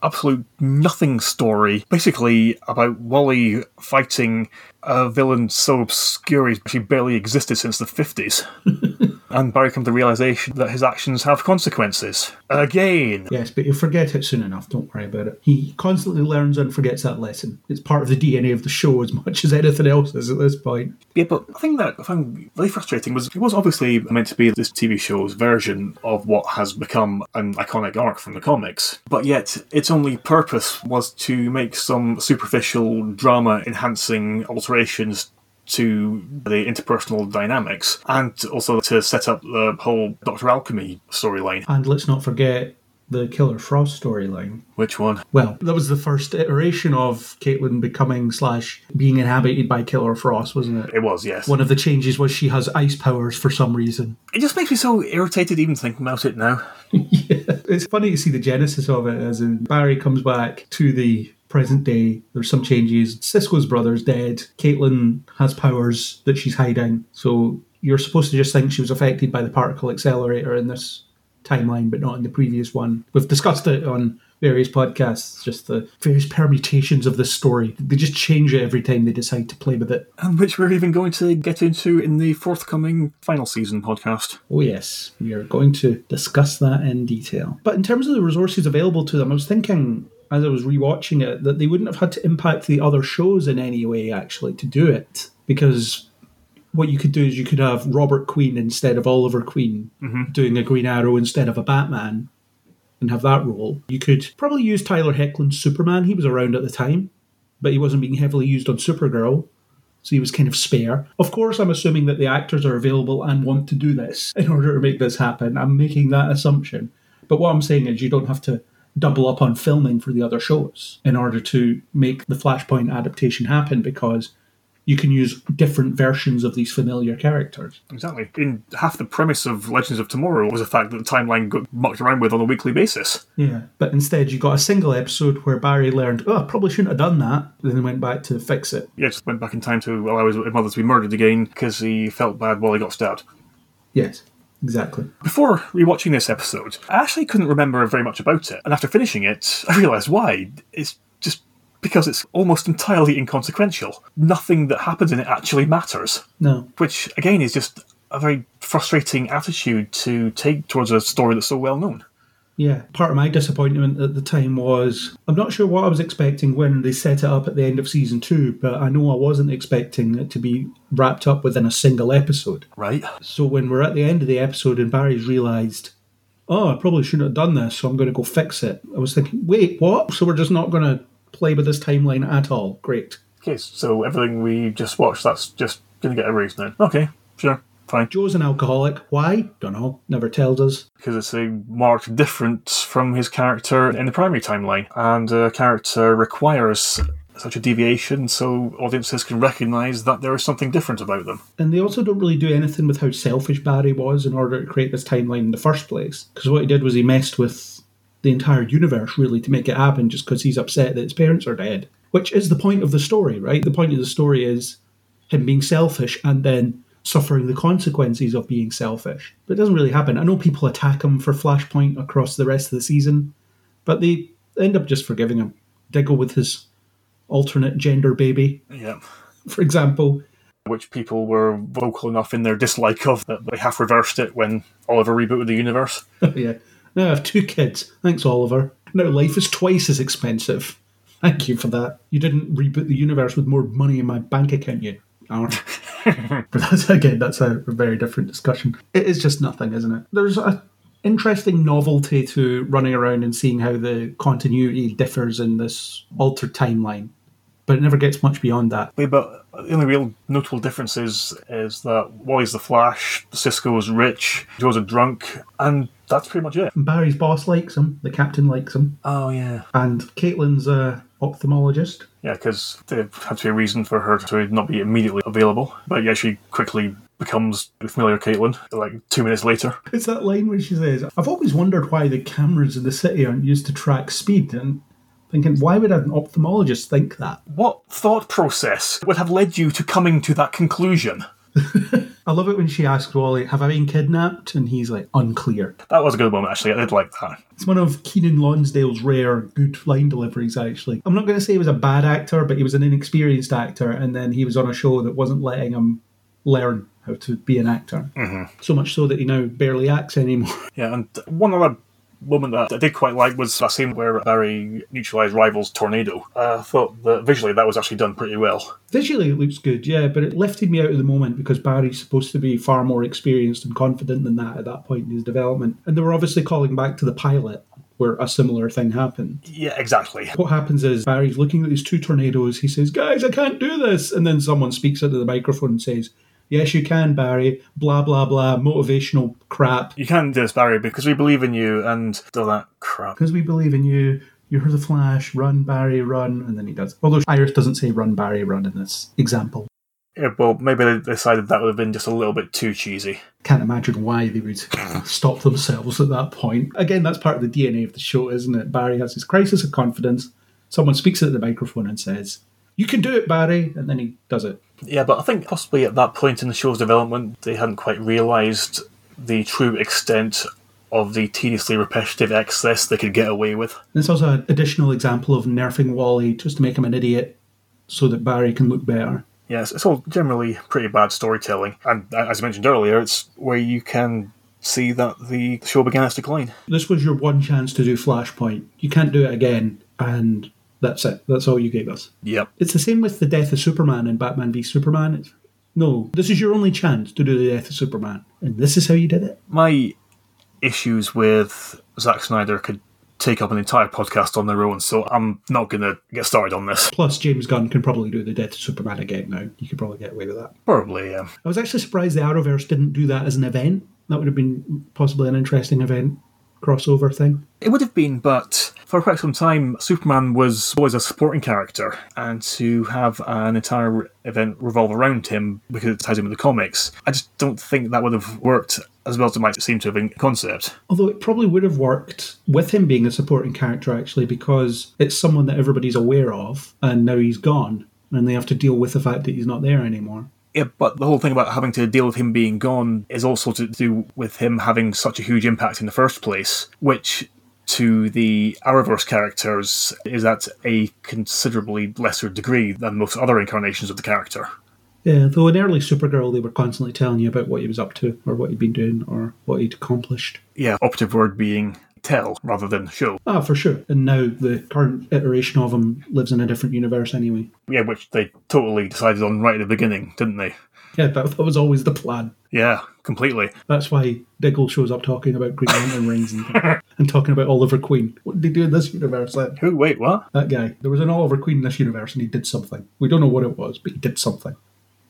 Speaker 4: absolute nothing story, basically about Wally fighting a villain so obscure he barely existed since the 50s. and Barry comes to the realization that his actions have consequences. Again.
Speaker 3: Yes, but you'll forget it soon enough. Don't worry about it. He constantly learns and forgets that lesson. It's part of the DNA of the show as much as anything else is at this point.
Speaker 4: Yeah, but the thing that I found really frustrating was it was obviously meant to be this TV show's version of what has become an iconic arc from the comics, but yet its only purpose was to make some superficial drama enhancing alterations to the interpersonal dynamics and also to set up the whole Dr. Alchemy storyline.
Speaker 3: And let's not forget the Killer Frost storyline.
Speaker 4: Which one?
Speaker 3: Well, that was the first iteration of Caitlin becoming slash being inhabited by Killer Frost, wasn't it?
Speaker 4: It was, yes.
Speaker 3: One of the changes was she has ice powers for some reason.
Speaker 4: It just makes me so irritated even thinking about it now.
Speaker 3: yeah. It's funny to see the genesis of it as in Barry comes back to the present day. There's some changes. Cisco's brother's dead. Caitlin has powers that she's hiding. So you're supposed to just think she was affected by the particle accelerator in this timeline, but not in the previous one. We've discussed it on various podcasts, just the various permutations of this story. They just change it every time they decide to play with it.
Speaker 4: And which we're even going to get into in the forthcoming final season podcast.
Speaker 3: Oh, yes, we are going to discuss that in detail. But in terms of the resources available to them, I was thinking as I was rewatching it that they wouldn't have had to impact the other shows in any way actually to do it because what you could do is you could have Robert Queen instead of Oliver Queen mm-hmm. doing a Green Arrow instead of a Batman and have that role. You could probably use Tyler Hoechlin's Superman. He was around at the time, but he wasn't being heavily used on Supergirl. So he was kind of spare. Of course, I'm assuming that the actors are available and want to do this in order to make this happen. I'm making that assumption. But what I'm saying is, you don't have to double up on filming for the other shows in order to make the Flashpoint adaptation happen because you can use different versions of these familiar characters.
Speaker 4: Exactly. In half the premise of Legends of Tomorrow was the fact that the timeline got mucked around with on a weekly basis.
Speaker 3: Yeah. But instead, you got a single episode where Barry learned, oh, I probably shouldn't have done that. Then he went back to fix it.
Speaker 4: Yeah, just went back in time to allow his mother to be murdered again because he felt bad while he got stabbed.
Speaker 3: Yes, exactly.
Speaker 4: Before rewatching this episode, I actually couldn't remember very much about it, and after finishing it, I realised why. It's just because it's almost entirely inconsequential. Nothing that happens in it actually matters.
Speaker 3: No.
Speaker 4: Which, again, is just a very frustrating attitude to take towards a story that's so well known.
Speaker 3: Yeah, part of my disappointment at the time was I'm not sure what I was expecting when they set it up at the end of season two, but I know I wasn't expecting it to be wrapped up within a single episode.
Speaker 4: Right?
Speaker 3: So when we're at the end of the episode and Barry's realised, oh, I probably shouldn't have done this, so I'm going to go fix it, I was thinking, wait, what? So we're just not going to play with this timeline at all? Great.
Speaker 4: Okay, so everything we just watched, that's just going to get erased now. Okay, sure, fine.
Speaker 3: Joe's an alcoholic. Why? Don't know. Never tells us.
Speaker 4: Because it's a marked difference from his character in the primary timeline, and a character requires such a deviation so audiences can recognise that there is something different about them.
Speaker 3: And they also don't really do anything with how selfish Barry was in order to create this timeline in the first place. Because what he did was he messed with the entire universe, really, to make it happen just because he's upset that his parents are dead. Which is the point of the story, right? The point of the story is him being selfish and then suffering the consequences of being selfish. But it doesn't really happen. I know people attack him for Flashpoint across the rest of the season, but they end up just forgiving him. Diggle with his alternate gender baby,
Speaker 4: Yeah.
Speaker 3: for example.
Speaker 4: Which people were vocal enough in their dislike of that they half reversed it when Oliver rebooted the universe.
Speaker 3: yeah. Now I have two kids. Thanks, Oliver. Now life is twice as expensive. Thank you for that. You didn't reboot the universe with more money in my bank account, you. but that's again, that's a very different discussion. It is just nothing, isn't it? There's a interesting novelty to running around and seeing how the continuity differs in this altered timeline. But it never gets much beyond that.
Speaker 4: Yeah, But the only real notable difference is, is that Wally's the Flash, Cisco's rich, Joe's a drunk, and that's pretty much it.
Speaker 3: And Barry's boss likes him, the captain likes him,
Speaker 4: Oh, yeah.
Speaker 3: and Caitlin's a ophthalmologist.
Speaker 4: Yeah, because there had to be a reason for her to not be immediately available. But yeah, she quickly becomes the familiar Caitlin, like two minutes later.
Speaker 3: It's that line where she says, I've always wondered why the cameras in the city aren't used to track speed. And thinking, why would an ophthalmologist think that?
Speaker 4: What thought process would have led you to coming to that conclusion?
Speaker 3: I love it when she asks Wally, Have I been kidnapped? And he's like, Unclear.
Speaker 4: That was a good moment, actually. I did like that.
Speaker 3: It's one of Keiynan Lonsdale's rare good line deliveries, actually. I'm not going to say he was a bad actor, but he was an inexperienced actor, and then he was on a show that wasn't letting him learn how to be an actor. Mm-hmm. So much so that he now barely acts anymore.
Speaker 4: Yeah, and one other moment that I did quite like was that scene where Barry neutralised Rival's tornado. Uh, I thought that visually that was actually done pretty well.
Speaker 3: Visually, it looks good, yeah, but it lifted me out of the moment because Barry's supposed to be far more experienced and confident than that at that point in his development. And they were obviously calling back to the pilot where a similar thing happened.
Speaker 4: Yeah, exactly.
Speaker 3: What happens is Barry's looking at these two tornadoes. He says, Guys, I can't do this. And then someone speaks into the microphone and says, Yes, you can, Barry. Blah, blah, blah. Motivational crap.
Speaker 4: You can do this, Barry, because we believe in you and all that crap.
Speaker 3: Because we believe in you. You're the Flash. Run, Barry, run. And then he does. Although Iris doesn't say run, Barry, run in this example.
Speaker 4: Yeah, well, maybe they decided that would have been just a little bit too cheesy.
Speaker 3: Can't imagine why they would stop themselves at that point. Again, that's part of the DNA of the show, isn't it? Barry has his crisis of confidence. Someone speaks at the microphone and says, You can do it, Barry. And then he does it.
Speaker 4: Yeah, but I think possibly at that point in the show's development, they hadn't quite realised the true extent of the tediously repetitive excess they could get away with.
Speaker 3: And it's also an additional example of nerfing Wally just to make him an idiot so that Barry can look better.
Speaker 4: Yes, it's all generally pretty bad storytelling, and as I mentioned earlier, it's where you can see that the show began its decline.
Speaker 3: This was your one chance to do Flashpoint. You can't do it again, and that's it. That's all you gave us.
Speaker 4: Yep.
Speaker 3: It's the same with the death of Superman in Batman v Superman. It's, no, this is your only chance to do the death of Superman, and this is how you did it.
Speaker 4: My issues with Zack Snyder could take up an entire podcast on their own, so I'm not going to get started on this.
Speaker 3: Plus, James Gunn can probably do the death of Superman again now. You could probably get away with that.
Speaker 4: Probably, yeah.
Speaker 3: I was actually surprised the Arrowverse didn't do that as an event. That would have been possibly an interesting event crossover thing.
Speaker 4: It would have been, but for quite some time, Superman was always a supporting character, and to have an entire event revolve around him because it ties in with the comics, I just don't think that would have worked as well as it might seem to have in concept.
Speaker 3: Although it probably would have worked with him being a supporting character, actually, because it's someone that everybody's aware of, and now he's gone, and they have to deal with the fact that he's not there anymore.
Speaker 4: Yeah, but the whole thing about having to deal with him being gone is also to do with him having such a huge impact in the first place, which to the Arrowverse characters is at a considerably lesser degree than most other incarnations of the character.
Speaker 3: Yeah, though in early Supergirl, they were constantly telling you about what he was up to, or what he'd been doing, or what he'd accomplished.
Speaker 4: Yeah, operative word being tell rather than show.
Speaker 3: Ah, for sure. And now the current iteration of him lives in a different universe anyway.
Speaker 4: Yeah, which they totally decided on right at the beginning, didn't they?
Speaker 3: Yeah, that, that was always the plan.
Speaker 4: Yeah, completely.
Speaker 3: That's why Diggle shows up talking about Green Lantern rings and, and talking about Oliver Queen. What did he do in this universe then?
Speaker 4: Who? Wait, what?
Speaker 3: That guy. There was an Oliver Queen in this universe and he did something. We don't know what it was, but he did something.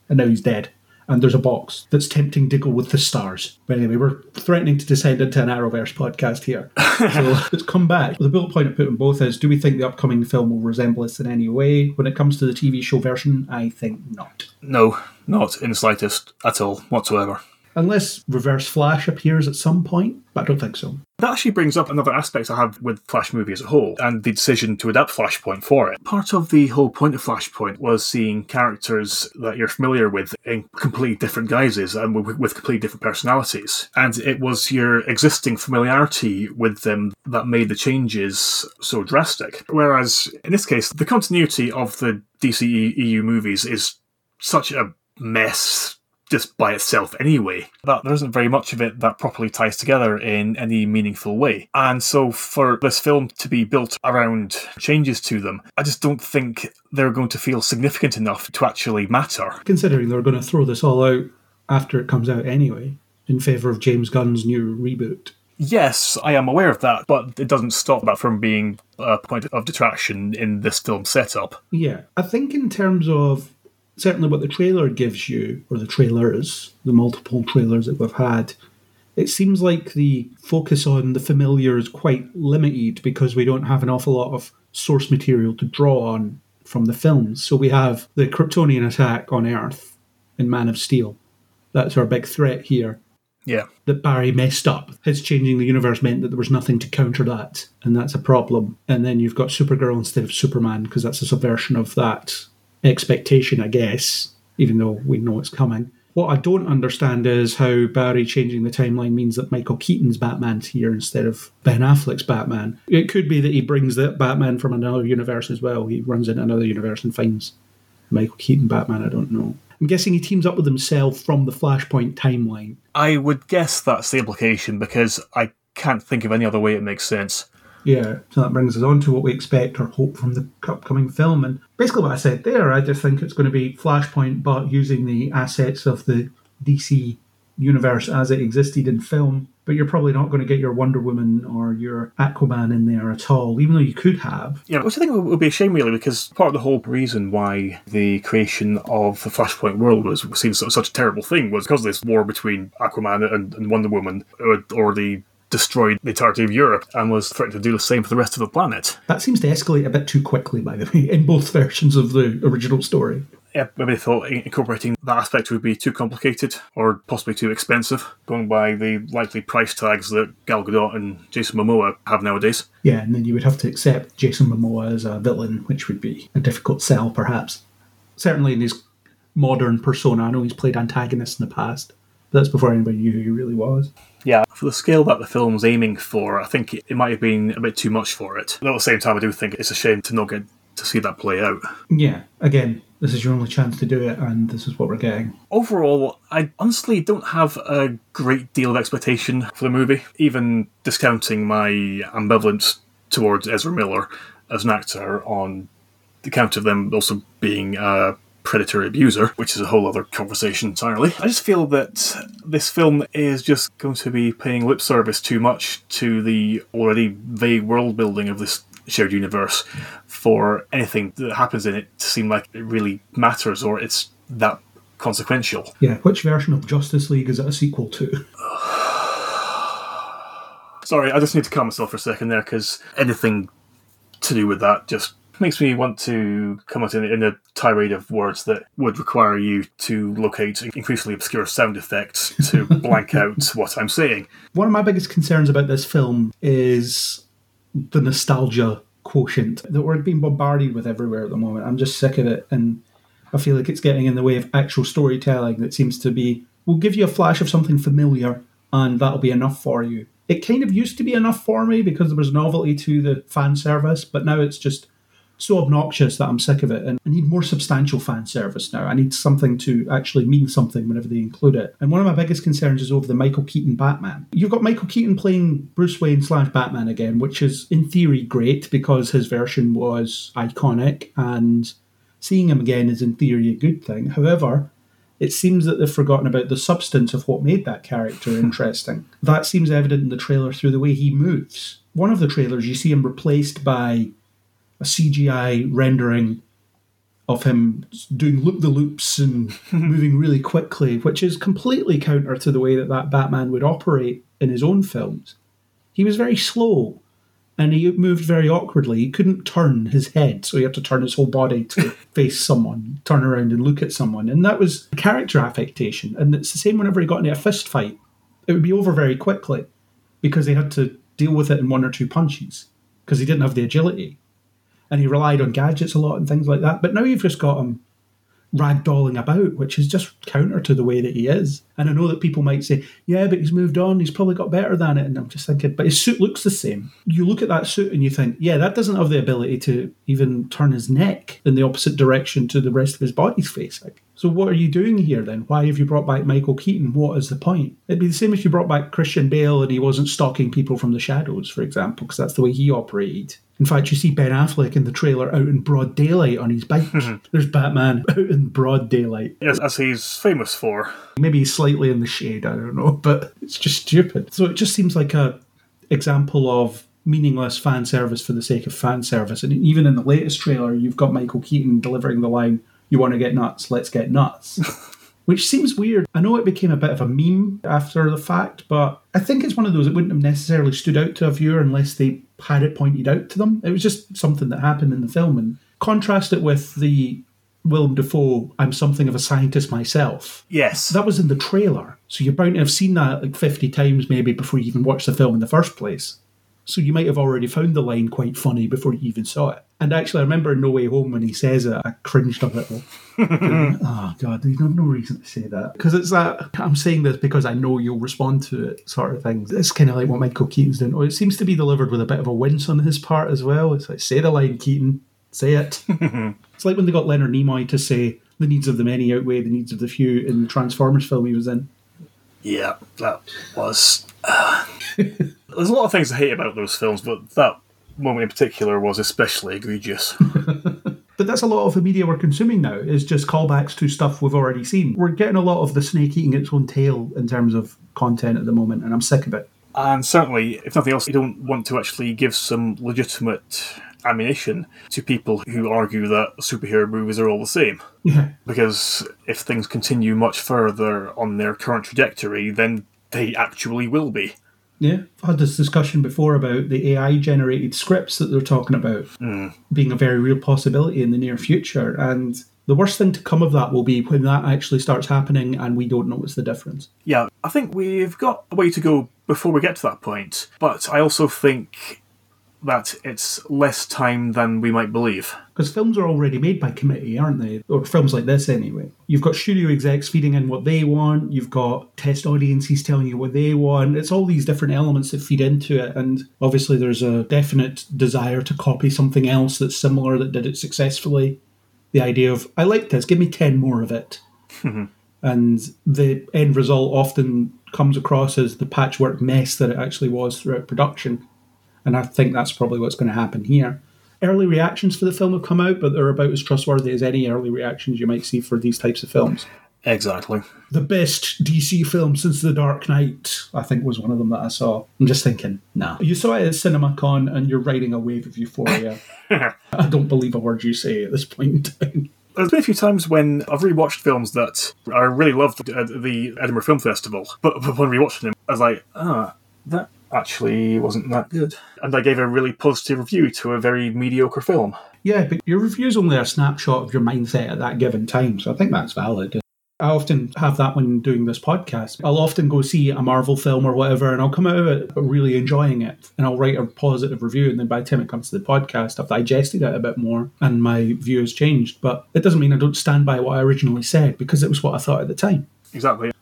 Speaker 3: And now he's dead. And there's a box that's tempting Diggle with the stars. But anyway, we're threatening to descend into an Arrowverse podcast here. so let's come back. The bullet point I put in both is do we think the upcoming film will resemble this in any way? When it comes to the TV show version, I think not.
Speaker 4: No, not in the slightest at all whatsoever.
Speaker 3: Unless Reverse Flash appears at some point, but I don't think so.
Speaker 4: That actually brings up another aspect I have with Flash movie as a whole, and the decision to adapt Flashpoint for it. Part of the whole point of Flashpoint was seeing characters that you're familiar with in completely different guises and with, completely different personalities. And it was your existing familiarity with them that made the changes so drastic. Whereas in this case, the continuity of the DC EU movies is such a mess just by itself anyway. That there isn't very much of it that properly ties together in any meaningful way. And so for this film to be built around changes to them, I just don't think they're going to feel significant enough to actually matter.
Speaker 3: Considering they're going to throw this all out after it comes out anyway, in favour of James Gunn's new reboot.
Speaker 4: Yes, I am aware of that, but it doesn't stop that from being a point of detraction in this film setup.
Speaker 3: Yeah, I think in terms of certainly what the trailer gives you, or the trailers, the multiple trailers that we've had, it seems like the focus on the familiar is quite limited because we don't have an awful lot of source material to draw on from the films. So we have the Kryptonian attack on Earth in Man of Steel. That's our big threat here.
Speaker 4: Yeah.
Speaker 3: That Barry messed up. His changing the universe meant that there was nothing to counter that, and that's a problem. And then you've got Supergirl instead of Superman because that's a subversion of that expectation, I guess, even though we know it's coming. What I don't understand is how Barry changing the timeline means that Michael Keaton's Batman's here instead of Ben Affleck's Batman. It could be that he brings that Batman from another universe as well. He runs into another universe and finds Michael Keaton Batman. I don't know. I'm guessing he teams up with himself from the Flashpoint timeline.
Speaker 4: I would guess that's the implication because I can't think of any other way it makes sense.
Speaker 3: Yeah, so that brings us on to what we expect or hope from the upcoming film. And basically, what I said there, I just think it's going to be Flashpoint, but using the assets of the DC universe as it existed in film. But you're probably not going to get your Wonder Woman or your Aquaman in there at all, even though you could have.
Speaker 4: Yeah, which I think would be a shame, really, because part of the whole reason why the creation of the Flashpoint world was seen as such a terrible thing was because of this war between Aquaman and, Wonder Woman, or the destroyed the entirety of Europe and was threatened to do the same for the rest of the planet.
Speaker 3: That seems to escalate a bit too quickly, by the way, in both versions of the original story.
Speaker 4: Yeah, maybe they thought incorporating that aspect would be too complicated or possibly too expensive, going by the likely price tags that Gal Gadot and Jason Momoa have nowadays.
Speaker 3: Yeah, and then you would have to accept Jason Momoa as a villain, which would be a difficult sell, perhaps. Certainly in his modern persona, I know he's played antagonists in the past. That's before anybody knew who he really was.
Speaker 4: Yeah, for the scale that the film's aiming for, I think it might have been a bit too much for it. But at the same time, I do think it's a shame to not get to see that play out.
Speaker 3: Yeah, again, this is your only chance to do it, and this is what we're getting.
Speaker 4: Overall, I honestly don't have a great deal of expectation for the movie, even discounting my ambivalence towards Ezra Miller as an actor on the count of them also being uh, predatory abuser, which is a whole other conversation entirely. I just feel that this film is just going to be paying lip service too much to the already vague world building of this shared universe for anything that happens in it to seem like it really matters or it's that consequential.
Speaker 3: Yeah, which version of Justice League is it a sequel to?
Speaker 4: Sorry, I just need to calm myself for a second there because anything to do with that just makes me want to come out in, in, a tirade of words that would require you to locate increasingly obscure sound effects to blank out what I'm saying.
Speaker 3: One of my biggest concerns about this film is the nostalgia quotient that we're being bombarded with everywhere at the moment. I'm just sick of it, and I feel like it's getting in the way of actual storytelling that seems to be we'll give you a flash of something familiar, and that'll be enough for you. It kind of used to be enough for me because there was novelty to the fan service, but now it's just so obnoxious that I'm sick of it. And I need more substantial fan service now. I need something to actually mean something whenever they include it. And one of my biggest concerns is over the Michael Keaton Batman. You've got Michael Keaton playing Bruce Wayne slash Batman again, which is in theory great because his version was iconic and seeing him again is in theory a good thing. However, it seems that they've forgotten about the substance of what made that character interesting. that seems evident in the trailer through the way he moves. One of the trailers, you see him replaced by a CGI rendering of him doing loop the loops and moving really quickly, which is completely counter to the way that that Batman would operate in his own films. He was very slow and he moved very awkwardly. He couldn't turn his head, so he had to turn his whole body to face someone, turn around and look at someone. And that was character affectation. And it's the same whenever he got into a fist fight. It would be over very quickly because he had to deal with it in one or two punches because he didn't have the agility and he relied on gadgets a lot and things like that. But now you've just got him ragdolling about, which is just counter to the way that he is. And I know that people might say, yeah, but he's moved on, he's probably got better than it. And I'm just thinking, but his suit looks the same. You look at that suit and you think, yeah, that doesn't have the ability to even turn his neck in the opposite direction to the rest of his body's facing. So what are you doing here then? Why have you brought back Michael Keaton? What is the point? It'd be the same if you brought back Christian Bale and he wasn't stalking people from the shadows, for example, because that's the way he operated. In fact, you see Ben Affleck in the trailer out in broad daylight on his bike. Mm-hmm. There's Batman out in broad daylight.
Speaker 4: Yes, as he's famous for.
Speaker 3: Maybe he's slightly in the shade, I don't know, but it's just stupid. So it just seems like a example of meaningless fan service for the sake of fan service. And even in the latest trailer, you've got Michael Keaton delivering the line, You want to get nuts? Let's get nuts. Which seems weird. I know it became a bit of a meme after the fact, but I think it's one of those that wouldn't have necessarily stood out to a viewer unless they had it pointed out to them. It was just something that happened in the film. And contrast it with the Willem Dafoe, I'm something of a scientist myself.
Speaker 4: Yes.
Speaker 3: That was in the trailer. So you're bound to have seen that like 50 times maybe before you even watched the film in the first place. So you might have already found the line quite funny before you even saw it. And actually, I remember in No Way Home when he says it, I cringed a little. oh, God, there's no, no reason to say that. Because it's that, I'm saying this because I know you'll respond to it sort of thing. It's kind of like what Michael Keaton's doing. Oh, it seems to be delivered with a bit of a wince on his part as well. It's like, say the line, Keaton, say it. it's like when they got Leonard Nimoy to say, the needs of the many outweigh the needs of the few in the Transformers film he was in.
Speaker 4: Yeah, that was. Uh, there's a lot of things I hate about those films, but that moment in particular was especially egregious.
Speaker 3: But that's a lot of the media we're consuming now, is just callbacks to stuff we've already seen. We're getting a lot of the snake eating its own tail in terms of content at the moment, and I'm sick of it.
Speaker 4: and certainly, if nothing else, you don't want to actually give some legitimate ammunition to people who argue that superhero movies are all the same.
Speaker 3: Yeah.
Speaker 4: Because if things continue much further on their current trajectory, then they actually will be.
Speaker 3: Yeah, I've had this discussion before about the AI generated scripts that they're talking about hmm. being a very real possibility in the near future. And the worst thing to come of that will be when that actually starts happening and we don't notice the difference.
Speaker 4: Yeah, I think we've got a way to go before we get to that point, but I also think that it's less time than we might believe.
Speaker 3: Because films are already made by committee, aren't they? Or films like this, anyway. You've got studio execs feeding in what they want, you've got test audiences telling you what they want. It's all these different elements that feed into it. And obviously, there's a definite desire to copy something else that's similar that did it successfully. The idea of, I like this, give me 10 more of it. and the end result often comes across as the patchwork mess that it actually was throughout production. And I think that's probably what's going to happen here. Early reactions for the film have come out, but they're about as trustworthy as any early reactions you might see for these types of films.
Speaker 4: Exactly.
Speaker 3: The best DC film since The Dark Knight, I think, was one of them that I saw. I'm just thinking, nah. You saw it at CinemaCon and you're riding a wave of euphoria. I don't believe a word you say at this point in time.
Speaker 4: There's been a few times when I've rewatched films that I really loved at the Edinburgh Film Festival, but, upon rewatching them, I was like, ah, that actually wasn't that good. And I gave a really positive review to a very mediocre film.
Speaker 3: Yeah, but your review's only a snapshot of your mindset at that given time, so I think that's valid. I often have that when doing this podcast. I'll often go see a Marvel film or whatever, and I'll come out of it really enjoying it, and I'll write a positive review. And then by the time it comes to the podcast, I've digested it a bit more, and my view has changed. But it doesn't mean I don't stand by what I originally said because it was what I thought at the time.
Speaker 4: Exactly.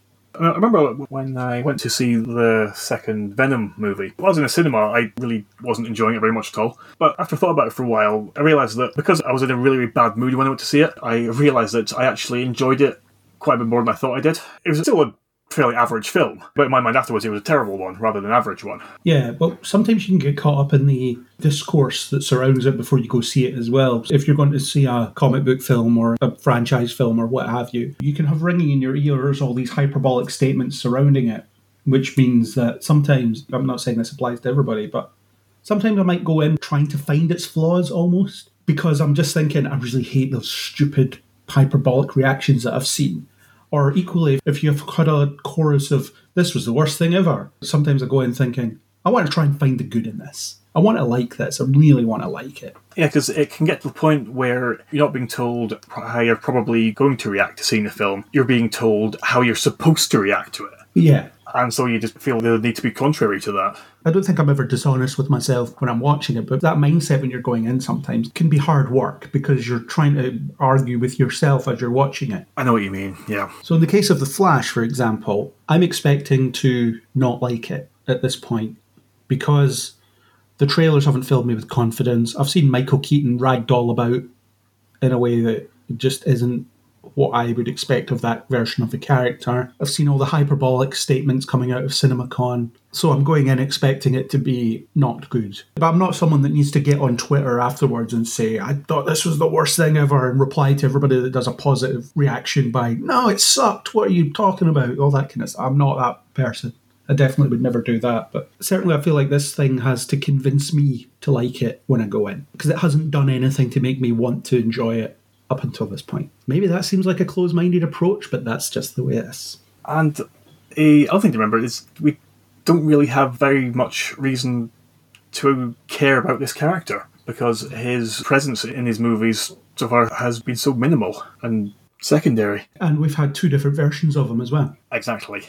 Speaker 4: I remember when I went to see the second Venom movie. While I was in a cinema, I really wasn't enjoying it very much at all. But after I thought about it for a while, I realised that because I was in a really, really bad mood when I went to see it, I realised that I actually enjoyed it quite a bit more than I thought I did. It was still a fairly average film, but in my mind afterwards, it was a terrible one rather than an average one.
Speaker 3: Yeah, but sometimes you can get caught up in the discourse that surrounds it before you go see it as well. If you're going to see a comic book film or a franchise film or what have you, you can have ringing in your ears all these hyperbolic statements surrounding it, which means that sometimes, I'm not saying this applies to everybody, but sometimes I might go in trying to find its flaws almost because I'm just thinking, I really hate those stupid hyperbolic reactions that I've seen. Or equally, if you've had a chorus of, this was the worst thing ever, sometimes I go in thinking, I want to try and find the good in this. I want to like this. I really want to like it.
Speaker 4: Yeah, because it can get to the point where you're not being told how you're probably going to react to seeing the film. You're being told how you're supposed to react to it.
Speaker 3: Yeah.
Speaker 4: And so you just feel the need to be contrary to that.
Speaker 3: I don't think I'm ever dishonest with myself when I'm watching it, but that mindset when you're going in sometimes can be hard work because you're trying to argue with yourself as you're watching it.
Speaker 4: I know what you mean, yeah.
Speaker 3: So, in the case of The Flash, for example, I'm expecting to not like it at this point because the trailers haven't filled me with confidence. I've seen Michael Keaton ragdoll about in a way that just isn't what I would expect of that version of the character. I've seen all the hyperbolic statements coming out of CinemaCon, so I'm going in expecting it to be not good. But I'm not someone that needs to get on Twitter afterwards and say, I thought this was the worst thing ever, and reply to everybody that does a positive reaction by, no, it sucked, what are you talking about? All that kind of stuff. I'm not that person. I definitely would never do that. But certainly, I feel like this thing has to convince me to like it when I go in because it hasn't done anything to make me want to enjoy it up until this point. Maybe that seems like a closed minded approach, but that's just the way it is.
Speaker 4: And a other thing to remember is we don't really have very much reason to care about this character because his presence in his movies so far has been so minimal and secondary.
Speaker 3: And we've had two different versions of him as well.
Speaker 4: Exactly.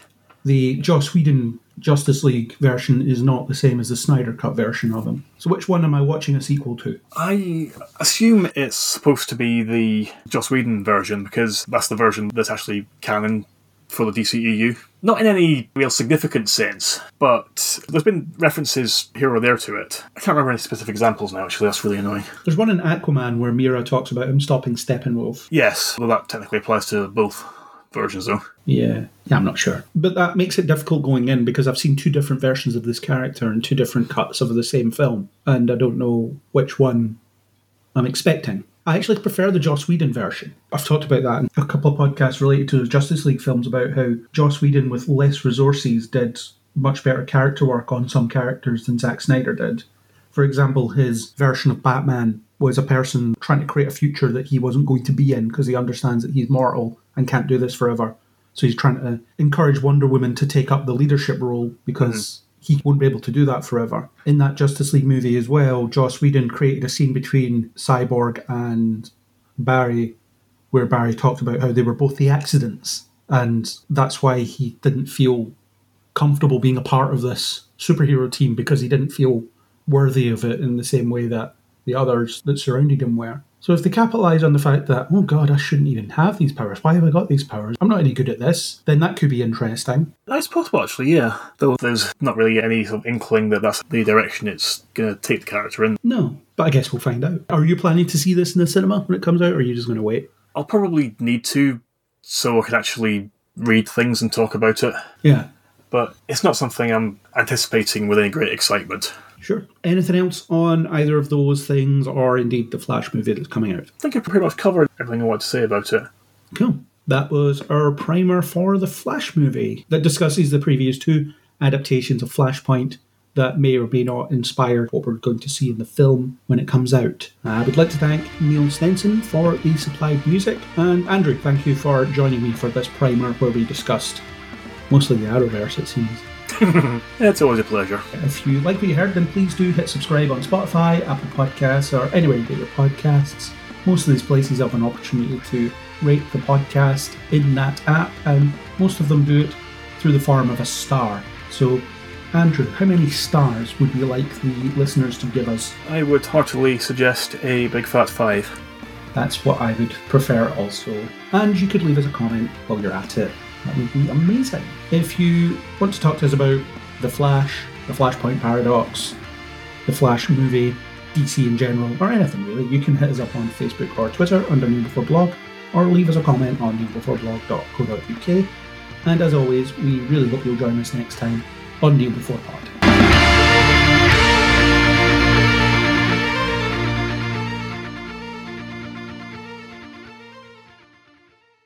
Speaker 3: The Joss Whedon Justice League version is not the same as the Snyder Cut version of him. So, which one am I watching a sequel to?
Speaker 4: I assume it's supposed to be the Joss Whedon version because that's the version that's actually canon for the DCEU. Not in any real significant sense, but there's been references here or there to it. I can't remember any specific examples now, actually, that's really annoying.
Speaker 3: There's one in Aquaman where Mera talks about him stopping Steppenwolf.
Speaker 4: Yes, well, that technically applies to both versions, though.
Speaker 3: Yeah, yeah, I'm not sure. But that makes it difficult going in because I've seen two different versions of this character and two different cuts of the same film, and I don't know which one I'm expecting. I actually prefer the Joss Whedon version. I've talked about that in a couple of podcasts related to the Justice League films about how Joss Whedon, with less resources, did much better character work on some characters than Zack Snyder did. For example, his version of Batman was a person trying to create a future that he wasn't going to be in because he understands that he's mortal and can't do this forever. So he's trying to encourage Wonder Woman to take up the leadership role because mm-hmm. he won't be able to do that forever. In that Justice League movie as well, Joss Whedon created a scene between Cyborg and Barry where Barry talked about how they were both the accidents. And that's why he didn't feel comfortable being a part of this superhero team because he didn't feel worthy of it in the same way that the others that surrounded him were. So if they capitalise on the fact that, oh god, I shouldn't even have these powers, why have I got these powers? I'm not any good at this, then that could be interesting.
Speaker 4: That's possible, actually, yeah. Though there's not really any sort of inkling that that's the direction it's going to take the character in.
Speaker 3: No, but I guess we'll find out. Are you planning to see this in the cinema when it comes out, or are you just going to wait?
Speaker 4: I'll probably need to so I can actually read things and talk about it.
Speaker 3: Yeah,
Speaker 4: But it's not something I'm anticipating with any great excitement.
Speaker 3: Sure. Anything else on either of those things, or indeed the Flash movie that's coming out?
Speaker 4: I think I've pretty much covered everything I want to say about it.
Speaker 3: Cool. That was our primer for the Flash movie that discusses the previous two adaptations of Flashpoint that may or may not inspire what we're going to see in the film when it comes out. I would like to thank Niall Stenson for the supplied music, and Andrew, thank you for joining me for this primer where we discussed mostly the Arrowverse, it seems.
Speaker 4: It's always a pleasure.
Speaker 3: If you like what you heard, then please do hit subscribe on Spotify, Apple Podcasts, or anywhere you get your podcasts. Most of these places have an opportunity to rate the podcast in that app, and most of them do it through the form of a star. So, Andrew, how many stars would you like the listeners to give us?
Speaker 4: I would heartily suggest a big fat five.
Speaker 3: That's what I would prefer also. And you could leave us a comment while you're at it. That would be amazing. If you want to talk to us about The Flash, The Flashpoint Paradox, The Flash movie, DC in general, or anything really, you can hit us up on Facebook or Twitter under Kneel Before Blog, or leave us a comment on kneelbeforeblog.co.uk. And as always, we really hope you'll join us next time on Kneel Before Pod.